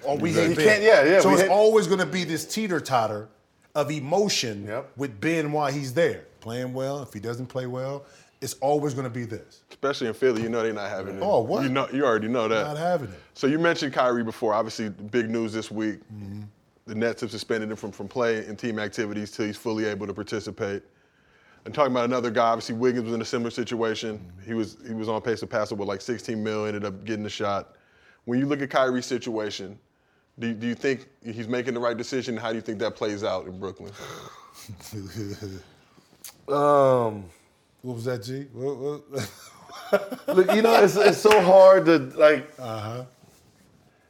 oh, we hate He Ben. can't- yeah, yeah, So it's hate- always gonna be this teeter totter of emotion Yep. with Ben while he's there, playing well. If he doesn't play well, it's always gonna be this. Especially in Philly, you know they're not having it. Oh, what? You know, you already know that. Not having it. So you mentioned Kyrie before. Obviously, big news this week. Mm-hmm. The Nets have suspended him from, from play and team activities till he's fully able to participate. And talking about another guy, obviously Wiggins was in a similar situation. Mm-hmm. He was he was on pace to pass it with like 16 mil, ended up getting the shot. When you look at Kyrie's situation, do, do you think he's making the right decision? How do you think that plays out in Brooklyn? Um, What was that, G? What- what- look, you know, it's, it's so hard to like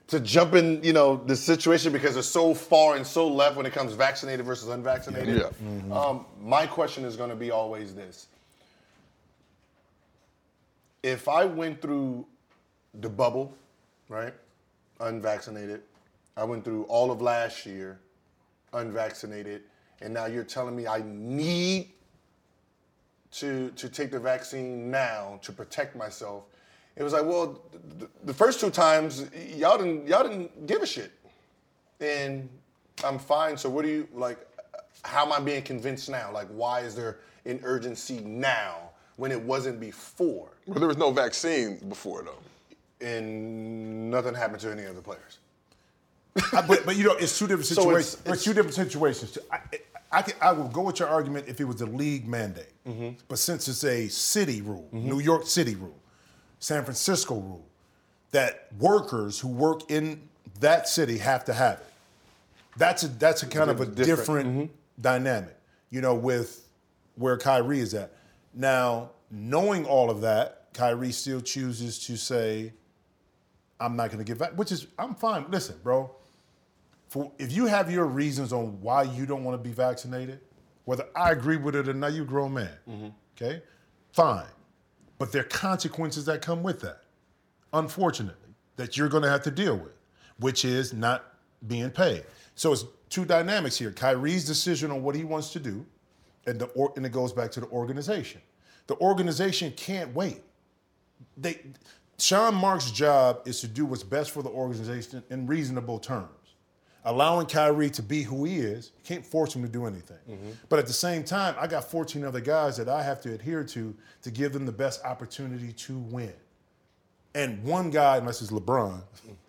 to jump in, you know, the situation because it's so far and so left when it comes vaccinated versus unvaccinated. Yeah. Um, my question is going to be always this: If I went through the bubble, right, unvaccinated, I went through all of last year, unvaccinated, and now you're telling me I need to to take the vaccine now to protect myself. It was like, well, th- the first two times y'all didn't y'all didn't give a shit, and I'm fine. So what do you like? How am I being convinced now? Like, why is there an urgency now when it wasn't before? Well, there was no vaccine before though. And nothing happened to any of the players. I- but, but you know, it's two different So situations. it's- It's, two different situations. I, I, can, I will go with your argument if it was a league mandate. Mm-hmm. But since it's a city rule, New York City rule, San Francisco rule, that workers who work in that city have to have it. That's a that's a kind of a Different, different mm-hmm. dynamic, you know, with where Kyrie is at. Now, knowing all of that, Kyrie still chooses to say, I'm not going to get back, which is, I'm fine. Listen, bro, for, if you have your reasons on why you don't want to be vaccinated, whether I agree with it or not, you a grown man, mm-hmm. okay? Fine. But there are consequences that come with that, unfortunately, that you're going to have to deal with, which is not being paid. So it's two dynamics here. Kyrie's decision on what he wants to do, and, the, or, and it goes back to the organization. The organization can't wait they Sean Marks' job is to do what's best for the organization in reasonable terms. Allowing Kyrie to be who he is, you can't force him to do anything. Mm-hmm. But at the same time, I got 14 other guys that I have to adhere to to give them the best opportunity to win. And one guy, unless it's LeBron,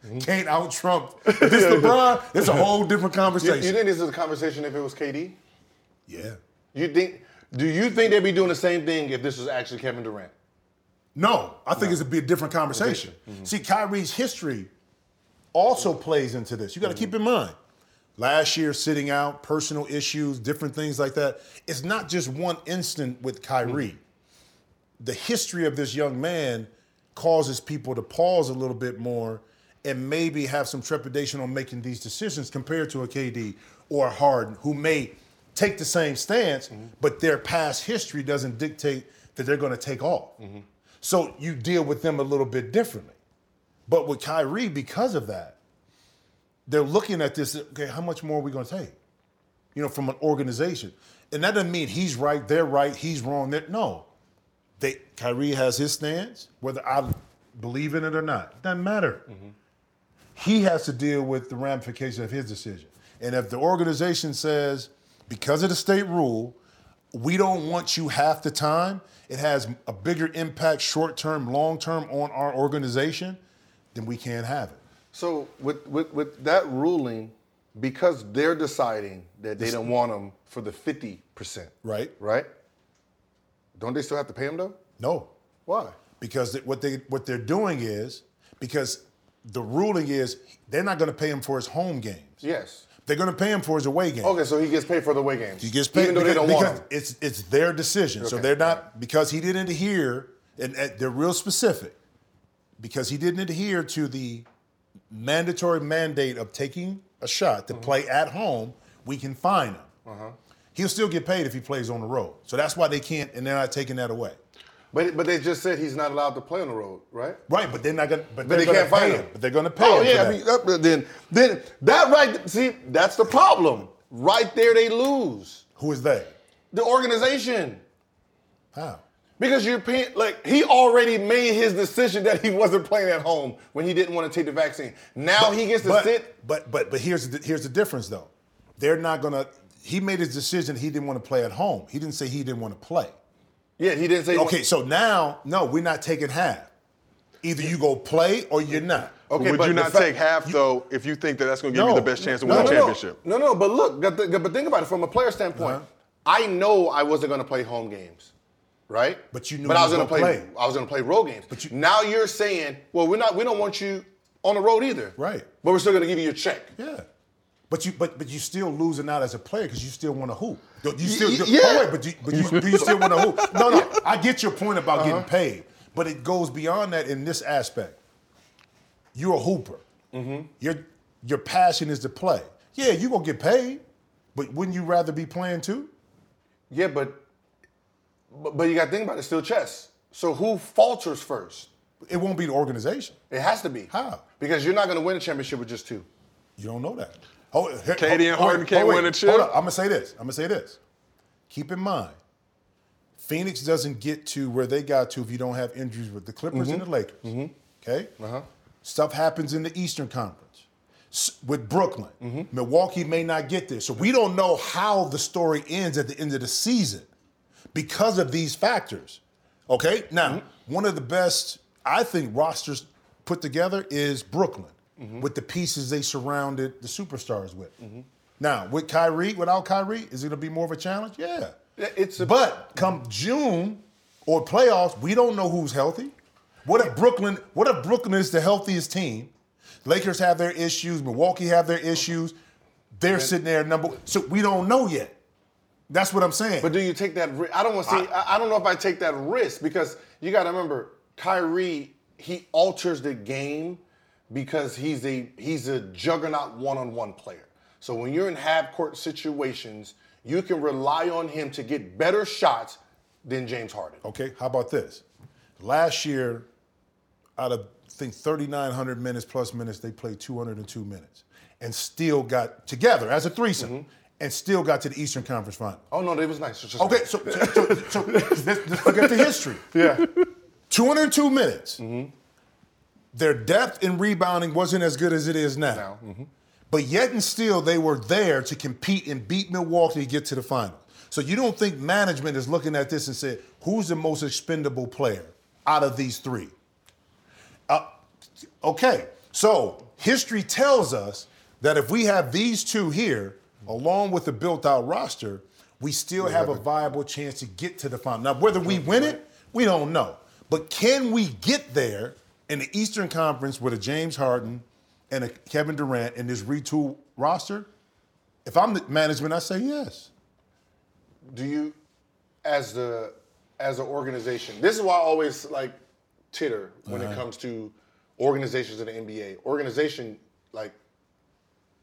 mm-hmm. can't out Trump. If it's LeBron, it's a whole different conversation. you think this is a conversation if it was KD? yeah. You think? Do you think they'd be doing the same thing if this was actually Kevin Durant? No, I think it's a be a different conversation. See, Kyrie's history also plays into this. You got to mm-hmm. keep in mind. Last year, sitting out, personal issues, different things like that. It's not just one instant with Kyrie. Mm-hmm. The history of this young man causes people to pause a little bit more and maybe have some trepidation on making these decisions compared to a KD or a Harden who may take the same stance, mm-hmm. but their past history doesn't dictate that they're going to take off. So you deal with them a little bit differently. But with Kyrie, because of that, they're looking at this, okay, how much more are we going to take? You know, from an organization. And that doesn't mean he's right, they're right, he's wrong. They're, no. They, Kyrie has his stance, whether I believe in it or not. Doesn't matter. Mm-hmm. He has to deal with the ramifications of his decision. And if the organization says, because of the state rule, we don't want you half the time, it has a bigger impact short term, long term on our organization, then we can't have it. So with, with, with that ruling, because they're deciding that they don't want him for the 50%, Right? right? Don't they still have to pay him though? No. Why? Because th- what they what they're doing is because the ruling is they're not going to pay him for his home games. Yes. They're going to pay him for his away games. Okay, so he gets paid for the away games. He gets paid even though because, they don't want him. it's it's their decision. So they're not because he didn't adhere, and, and they're real specific. Because he didn't adhere to the mandatory mandate of taking a shot to play at home, we can fine him. Uh-huh. He'll still get paid if he plays on the road. So that's why they can't, and they're not taking that away. But but they just said he's not allowed to play on the road, right? Right, but they're not gonna. But, But gonna can't pay find him. him. But they're gonna pay Oh him. yeah, I mean that- then then that right. See, that's the problem. Right there, they lose Who is they? the organization How? Because you're paying. Like he already made his decision that he wasn't playing at home when he didn't want to take the vaccine. Now he gets to but, sit. But but but here's the, here's the difference though. They're not gonna. He made his decision. He didn't want to play at home. He didn't say he didn't want to play. Yeah, he didn't say. Okay, so now no, we're not taking half. Either you go play or you're not. Okay, Would but you not fact- take half though if you think that that's going to give No. you the best chance to No, win no, a championship? No, no, but look, but but think about it from a player standpoint. Uh-huh. I know I wasn't going to play home games, right? But you knew But I was going to play, play. I was going to play road games. But you- now you're saying, well, we're not. We don't want you on the road either. Right. But we're still going to give you your check. Yeah. But you but but you still losing out as a player because you still want to hoop. You still y- yeah. oh, wait, but you, but you, do you still want to hoop? No, no. I get your point about Uh-huh. getting paid, but it goes beyond that in this aspect. You're a hooper. Mm-hmm. Your your passion is to play. Yeah, you are gonna get paid, but wouldn't you rather be playing too? Yeah, but but, but you got to think about it. It's still chess. So who falters first? It won't be the organization. It has to be. How? Because you're not going to win a championship with just two. You don't know that. Oh, here- KD and Harden hold- can't oh, hold, win a chip? Hold up. I'm gonna say this. I'm gonna say this. Keep in mind, Phoenix doesn't get to where they got to if you don't have injuries with the Clippers and the mm-hmm. Lakers. Mm-hmm. Okay. Uh-huh. Stuff happens in the Eastern Conference S- with Brooklyn. Mm-hmm. Milwaukee may not get there, so we don't know how the story ends at the end of the season because of these factors. Okay. Now, mm-hmm. one of the best, I think, rosters put together is Brooklyn mm-hmm. with the pieces they surrounded the superstars with. Mm-hmm. Now, with Kyrie, without Kyrie, is it going to be more of a challenge? Yeah. It's a, But come June or playoffs, we don't know who's healthy. What if Brooklyn? What if Brooklyn is the healthiest team? Lakers have their issues. Milwaukee have their issues. They're sitting there number. So we don't know yet. That's what I'm saying. But do you take that? I don't want to see. I, I don't know if I take that risk because you got to remember, Kyrie he alters the game because he's a he's a juggernaut one-on-one player. So when you're in half-court situations, you can rely on him to get better shots than James Harden. Okay, how about this? Last year, out of I think 3,900 minutes plus minutes, they played 202 minutes and still got together as a threesome mm-hmm. And still got to the Eastern Conference Final. Oh no, that was nice. Okay, so, so, so, so let's, let's forget the history. yeah, 202 minutes. Their depth in rebounding wasn't as good as it is now. Now, But yet and still, they were there to compete and beat Milwaukee to get to the final. So you don't think management is looking at this and said, who's the most expendable player out of these three? Uh, okay, so history tells us that if we have these two here, along with the built-out roster, we still have a viable chance to get to the final. Now, whether we win it, we don't know. But can we get there in the Eastern Conference with a James Harden and a Kevin Durant in this retool roster? If I'm the management, I say yes. do you, as the as an organization, this is why I always like titter when it uh-huh. comes to organizations in the NBA. Organization, like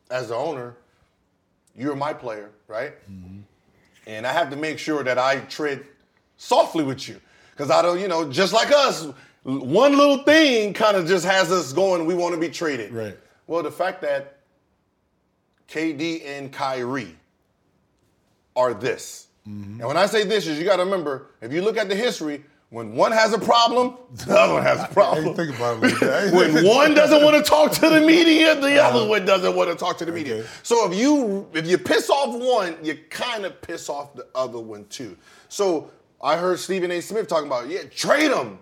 as the owner, you're my player, right? And I have to make sure that I tread softly with you. Because I don't, you know, just like us, one little thing kind of just has us going, we want to be traded. Right. Well, the fact that KD and Kyrie are this. Mm-hmm. And when I say this, is you got to remember, if you look at the history, when one has a problem, the other one has a problem. think about it like that. when one doesn't want to talk to the media, the uh-huh. other one doesn't want to talk to the media. Okay. So if you if you piss off one, you kind of piss off the other one too. So I heard Stephen A. Smith talking about, yeah, trade him.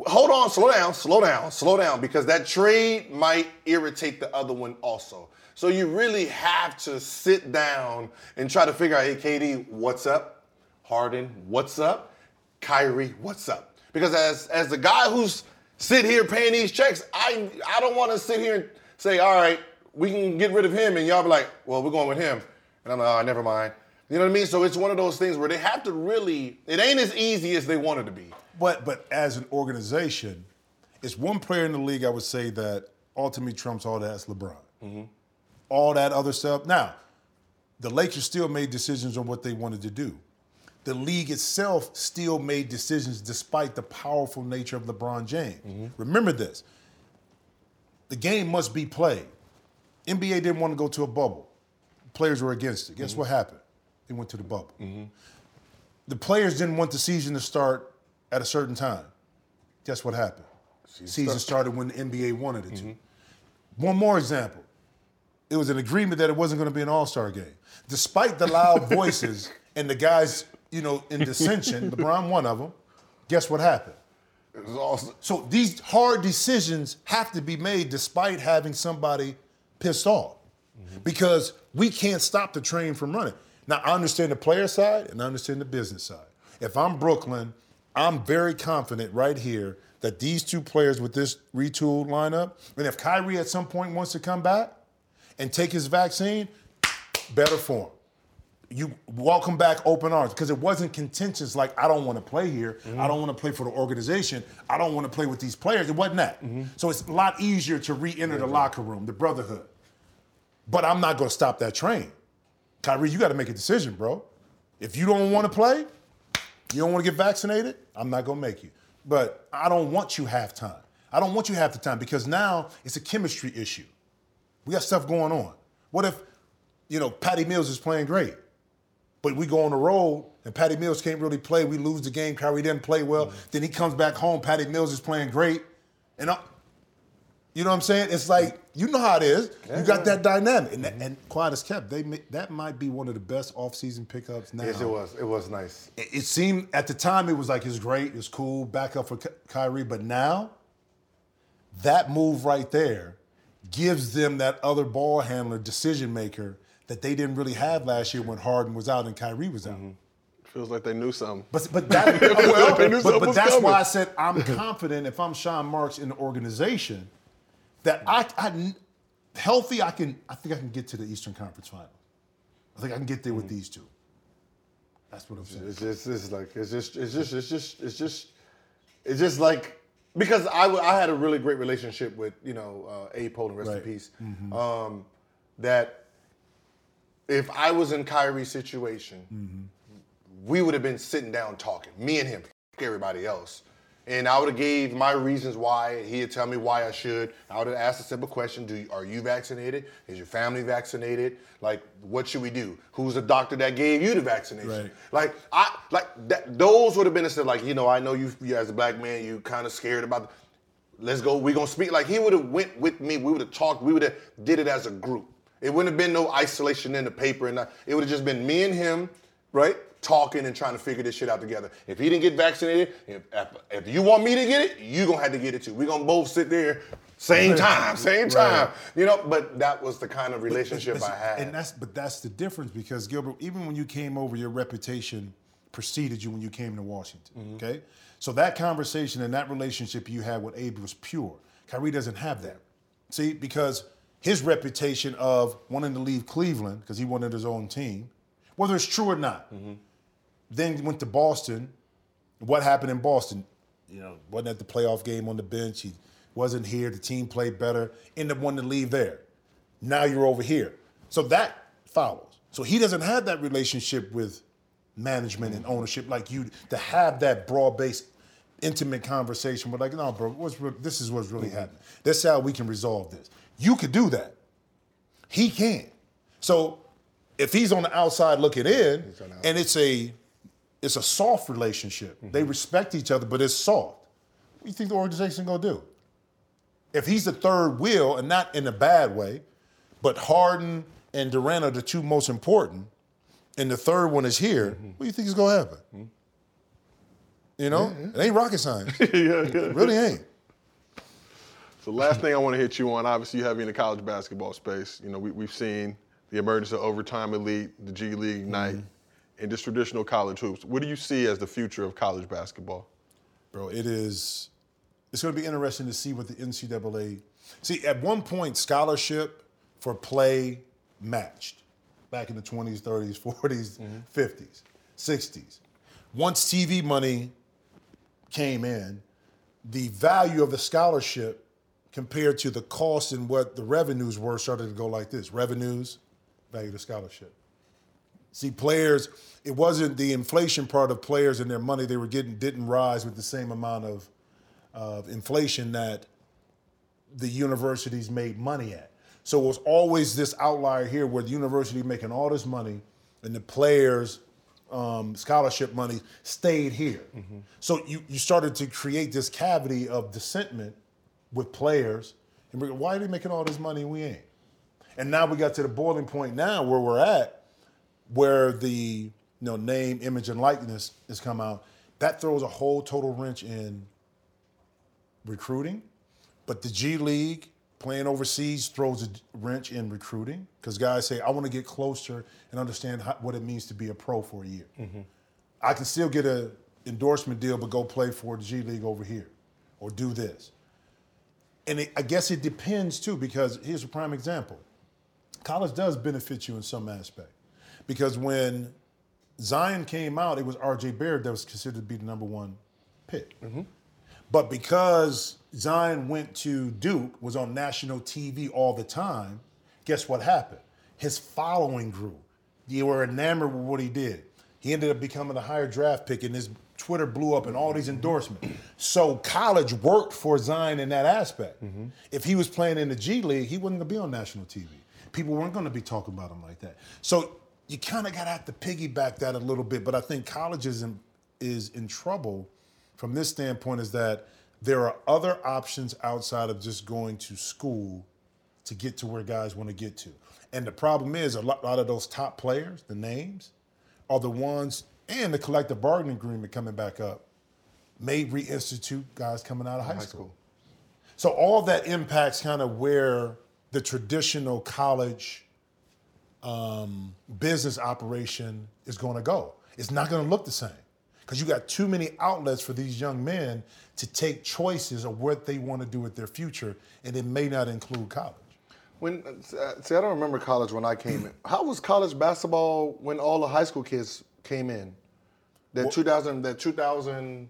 Hold on, slow down, slow down, slow down, because that trade might irritate the other one also. So you really have to sit down and try to figure out, hey, KD, what's up? Harden, what's up? Kyrie, what's up? Because as as the guy who's sit here paying these checks, I I don't want to sit here and say, all right, we can get rid of him, and y'all be like, well, we're going with him, and I'm like, oh, never mind. You know what I mean? So it's one of those things where they have to really. It ain't as easy as they want it to be. But but as an organization, it's one player in the league I would say that ultimately trumps all. That's LeBron. Mm-hmm. all that other stuff. Now, the Lakers still made decisions on what they wanted to do. The league itself still made decisions despite the powerful nature of LeBron James. Mm-hmm. Remember this the game must be played. NBA didn't want to go to a bubble. Players were against it. Guess mm-hmm. what happened? They went to the bubble. Mm-hmm. The players didn't want the season to start at a certain time. Guess what happened? Season started when the NBA wanted it to. One more example. It was an agreement that it wasn't going to be an All-Star game. Despite the loud voices and the guys, you know, in dissension, LeBron one of them. Guess what happened? It was awesome. So these hard decisions have to be made despite having somebody pissed off. Mm-hmm. Because we can't stop the train from running. Now I understand the player side and I understand the business side. If I'm Brooklyn, I'm very confident right here that these two players with this retooled lineup, and if Kyrie at some point wants to come back and take his vaccine, better for him you welcome back open arms because it wasn't contentious like I don't want to play here. Mm-hmm. I don't want to play for the organization. I don't want to play with these players. It wasn't that. Mm-hmm. So it's a lot easier to re-enter the locker room, the brotherhood. But I'm not going to stop that train. Kyrie, you got to make a decision, bro. If you don't want to play, you don't want to get vaccinated, I'm not going to make you. But I don't want you halftime. I don't want you half the time because now it's a chemistry issue. We got stuff going on. What if, you know, Patty Mills is playing great? But we go on the road and Patty Mills can't really play. We lose the game. Kyrie didn't play well. Mm-hmm. Then he comes back home. Patty Mills is playing great. And I, you know what I'm saying? It's like, you know how it is. You got that dynamic. And, that, mm-hmm. and quiet as kept, they that might be one of the best offseason pickups now. Yes, it was. It was nice. It, it seemed, at the time, it was like, it's great, it's cool, back up for Ky- Kyrie. But now, that move right there gives them that other ball handler, decision maker that they didn't really have last year when Harden was out and Kyrie was out. Feels like they knew something. But but that well, knew but, but that's coming. why I said I'm confident if I'm Sean Marks in the organization that I, I healthy I can I think I can get to the Eastern Conference Final. I think I can get there with these two. That's what I'm saying. It's just, it's like, it's just, it's just, it's just, it's just, it's just like because I, I had a really great relationship with you know uh, Abe Pollin, rest in Right. peace. Um, that if I was in Kyrie's situation, mm-hmm. we would have been sitting down talking, me and him, everybody else. And I would have gave my reasons why. He'd tell me why I should. I would have asked a simple question: Do you, are you vaccinated? Is your family vaccinated? Like, what should we do? Who's the doctor that gave you the vaccination? Right. Like, I like that. Those would have been instead. Like, you know, I know you, you as a black man, you kind of scared about. Let's go. We gonna speak. Like he would have went with me. We would have talked. We would have did it as a group. It wouldn't have been no isolation in the paper, and not, it would have just been me and him, right, talking and trying to figure this shit out together. If he didn't get vaccinated, if, if, you want me to get it, you gonna have to get it too. We gonna both sit there, same time, same time, you know. But that was the kind of relationship I had. And that's but that's the difference because Gilbert, even when you came over, your reputation preceded you when you came to Washington. Mm-hmm. Okay, so that conversation and that relationship you had with Abe was pure. Kyrie doesn't have that. See, because his reputation of wanting to leave Cleveland because he wanted his own team, whether it's true or not, Mm-hmm. then went to Boston. What happened in Boston? You know, wasn't at the playoff game on the bench. He wasn't here. The team played better. Ended up wanting to leave there. Now you're over here. So that follows. So he doesn't have that relationship with management and ownership like you to have that broad-based, intimate conversation. With like, no, bro, what's re- this is what's really happening. This is how we can resolve this. You could do that. He can't. So if he's on the outside looking in, and it's a it's a soft relationship. They respect each other, but it's soft. What do you think the organization gonna do? If he's the third wheel, and not in a bad way, but Harden and Durant are the two most important, and the third one is here, what do you think is gonna happen? You know, it ain't rocket science. It really ain't. So last thing I want to hit you on, obviously you have in the college basketball space. You know, we, we've seen the emergence of overtime elite, the G League Ignite, mm-hmm. and just traditional college hoops. What do you see as the future of college basketball? bro. It is. It's going to be interesting to see what the NCAA. See, at one point, scholarship for play matched back in the 20s, 30s, 40s, 50s, 60s. Once TV money came in, the value of the scholarship compared to the cost and what the revenues were started to go like this. Revenues, value to scholarship. See, players, it wasn't the inflation part of players and their money they were getting didn't rise with the same amount of, of inflation that the universities made money at. So it was always this outlier here where the university making all this money and the players' um, scholarship money stayed here. So you, you started to create this cavity of dissentment with players. And we go, why are they making all this money we ain't? And now we got to the boiling point now where we're at, where the you know name, image, and likeness has come out. That throws a whole total wrench in recruiting. But the G League playing overseas throws a wrench in recruiting because guys say, I want to get closer and understand how, what it means to be a pro for a year. Mm-hmm. I can still get an endorsement deal, but go play for the G League over here or do this. And it, I guess it depends too, because here's a prime example college does benefit you in some aspect. Because when Zion came out, it was RJ Barrett that was considered to be the number one pick. Mm-hmm. But because Zion went to Duke, was on national TV all the time, guess what happened? His following grew. They were enamored with what he did. He ended up becoming a higher draft pick, and his Twitter blew up and all these endorsements. So college worked for Zion in that aspect. Mm-hmm. If he was playing in the G League, he wasn't going to be on national TV. People weren't going to be talking about him like that. So you kind of got to have to piggyback that a little bit. But I think college is in, is in trouble from this standpoint is that there are other options outside of just going to school to get to where guys want to get to. And the problem is a lot, lot of those top players, the names, are the ones, and the collective bargaining agreement coming back up, may reinstitute guys coming out of high, school. So all that impacts kind of where the traditional college um, business operation is going to go. It's not going to look the same because you got too many outlets for these young men to take choices of what they want to do with their future, and it may not include college. When uh, see, I don't remember college when I came in. How was college basketball when all the high school kids came in? That 2000, that 2000,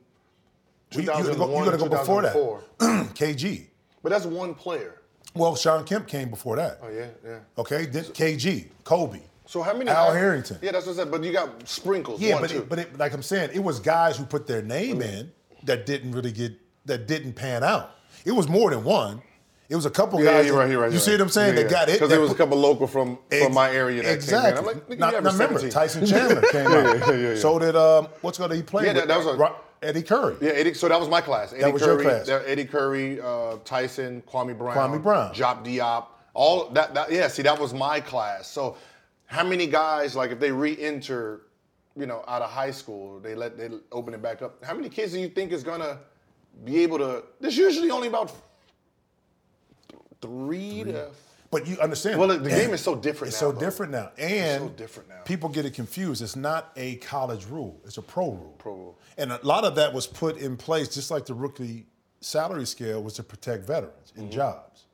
You- you gotta go- 2001, you got to go before that. 2004. KG. But that's one player. Well, Shawn Kemp came before that. Oh yeah, yeah. Okay, then KG, Kobe. So how many? Al high- Harrington. Yeah, that's what I said. But you got sprinkles. Yeah, one, but it, but it, like I'm saying, it was guys who put their name oh, in that didn't really get that didn't pan out. It was more than one. It was a couple yeah, guys. you're right. You're right. You see right. what I'm saying? Yeah, They got it. because there was a couple local from from Ex- my area that exactly. came in. I'm like, nigga, now, you now remember, 17. Tyson Chandler came out. yeah, yeah, yeah. So did um, what's going to he played? Yeah, that- that was a- Eddy Curry. Yeah, Eddy, so that was my class. Eddy was your Curry, class. Eddy Curry, uh, Tyson, Kwame Brown, Kwame Brown. Jop Diop, all that, that. Yeah, see, that was my class. So, how many guys like if they re-enter, you know, out of high school, they let they open it back up. How many kids do you think is gonna be able to? There's usually only about three, to. But you understand? Well, the game is so different It's now, so though. different now, and so different now. people get it confused. It's not a college rule; it's a pro rule. Pro rule. And a lot of that was put in place, just like the rookie salary scale was to protect veterans Mm-hmm. jobs,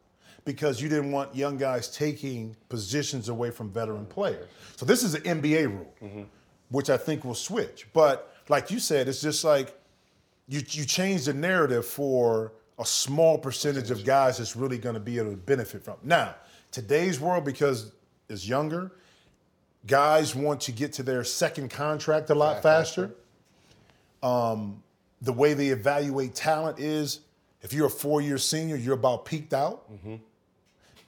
because you didn't want young guys taking positions away from veteran players. So this is an NBA rule, Mm-hmm. which I think will switch. But like you said, it's just like you you change the narrative for a small percentage of guys that's really going to be able to benefit from. Now, today's world because it's younger, guys want to get to their second contract a lot faster. Um, the way they evaluate talent is if you're a four-year senior, you're about peaked out.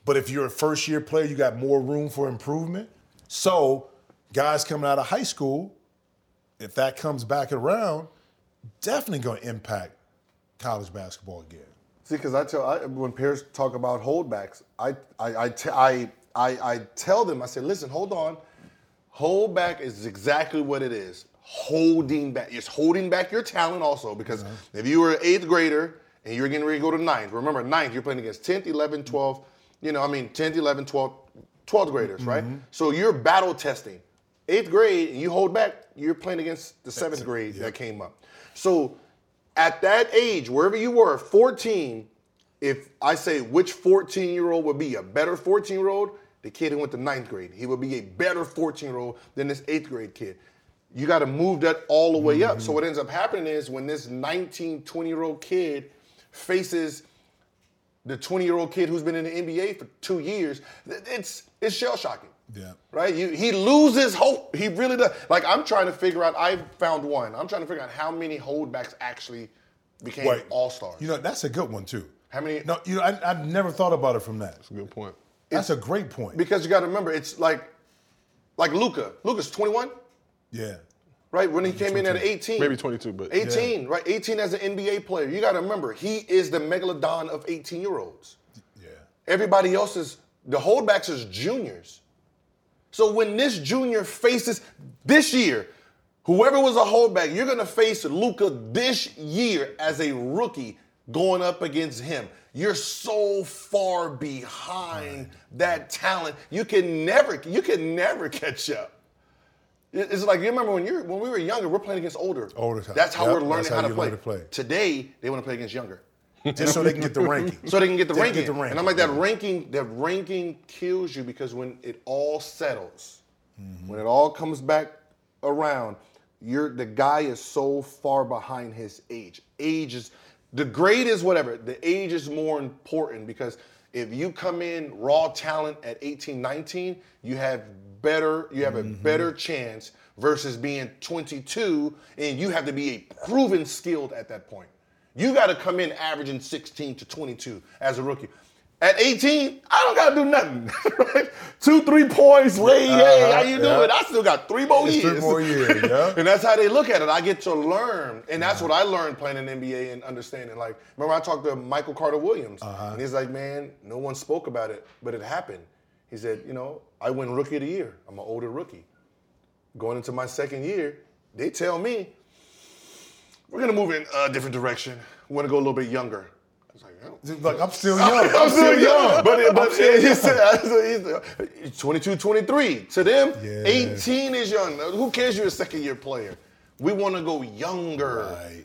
But if you're a first-year player, you got more room for improvement. So, guys coming out of high school, if that comes back around, definitely going to impact college basketball again. See, because I tell I, when parents talk about holdbacks, I I I, I I I tell them I say, listen, hold on, hold back is exactly what it is. Holding back, it's holding back your talent also because if you were an eighth grader and you're getting ready to go to ninth, remember ninth, you're playing against 10th, 11th, 12th, you know, I mean 10th, 11th, 12th, 12th graders, right? Mm-hmm. So you're battle testing. Eighth grade and you hold back, you're playing against the seventh grade that came up. So at that age, wherever you were, 14, if I say which 14 year old would be a better 14 year old, the kid who went to ninth grade, he would be a better 14 year old than this eighth grade kid. You got to move that all the way up. So what ends up happening is when this 19, 20 year old kid faces the 20 year old kid who's been in the NBA for two years, it's it's shell shocking. Yeah. Right? You, he loses hope. He really does. Like I'm trying to figure out. I found one. I'm trying to figure out how many holdbacks actually became Wait, all stars. You know, that's a good one too. How many- No, you know, I, I've never thought about it from that. That's a good point. That's a great point. because you got to remember, it's like like Luka. Luka's 21, yeah. right? When he came in at 18, Maybe 22, but 18, right? 18 as an NBA player. You got to remember, he is the megalodon of 18 year olds. Yeah. Everybody else is the holdbacks is juniors. So when this junior faces this year, whoever was a holdback, you're gonna face Luka this year as a rookie going up against him. You're so far behind that talent. You can never, you can never catch up. It's like you remember when you when we were younger, we're playing against older. Older. That's how Yep, we're learning how how, to, play. to play. Today, they want to play against younger Just so they can get the ranking. so they can get the, They ranking. get the ranking, And I'm like, that ranking, that ranking kills you because when it all settles, mm-hmm. when it all comes back around, you're the guy is so far behind his age. Age is the grade is whatever. The age is more important because if you come in raw talent at 18, 19, you have better, you have a mm-hmm. better chance versus being 22 and you have to be a proven skilled at that point. You got to come in averaging 16 to 22 as a rookie. At 18, I don't got to do nothing. right? Two, three points. Hey, hey, how you yeah. doing? I still got three more It's years. three more years, yeah. and that's how they look at it. I get to learn, and that's what I learned playing in NBA and understanding. Like, remember I talked to Michael Carter Williams, Uh-huh. and he's like, "Man, no one spoke about it, but it happened." He said, "You know, I win Rookie of the Year. I'm an older rookie. Going into my second year, they tell me we're gonna move in a different direction. We're gonna go a little bit younger." I was like, "Oh." Like I'm still young. I'm still young. But, it, but he said, he's 22, 23. To them, Yeah. 18 is young. Who cares you're a second year player? We want to go younger. Right.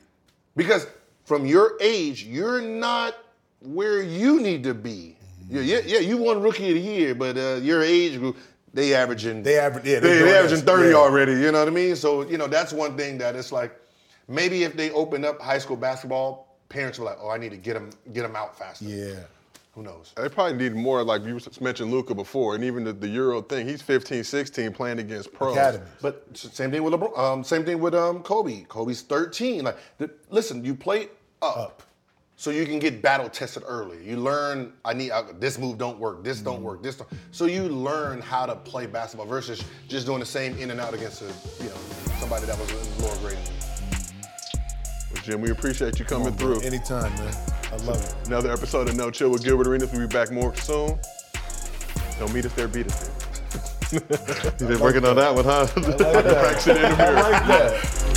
Because from your age, you're not where you need to be. Yeah, yeah, yeah, you won rookie of the year, but uh, your age group, they averaging They average- yeah, they they, averaging 30 yeah. already, you know what I mean? So, you know, that's one thing that it's like maybe if they open up high school basketball, parents were like, "Oh, I need to get them get them out faster." Yeah. Who knows? They probably need more, like you mentioned Luka before, and even the, the Euro thing. He's 15, 16 playing against pros. Academy. But same thing with LeBron. Um, same thing with um, Kobe. Kobe's 13. Like, the, listen, you play up, Up. so you can get battle tested early. You learn. I need I, this move don't work. This don't work. This don't. So you learn how to play basketball versus just doing the same in and out against a you know somebody that was in lower grade. Well, Jim, we appreciate you coming through. Anytime, man. I love it. Another episode of No Chill with Gilbert Arenas. We'll be back more soon. Don't meet us there, beat us there. You've been working on that one, huh? I like that. Practice in the mirror. I like that.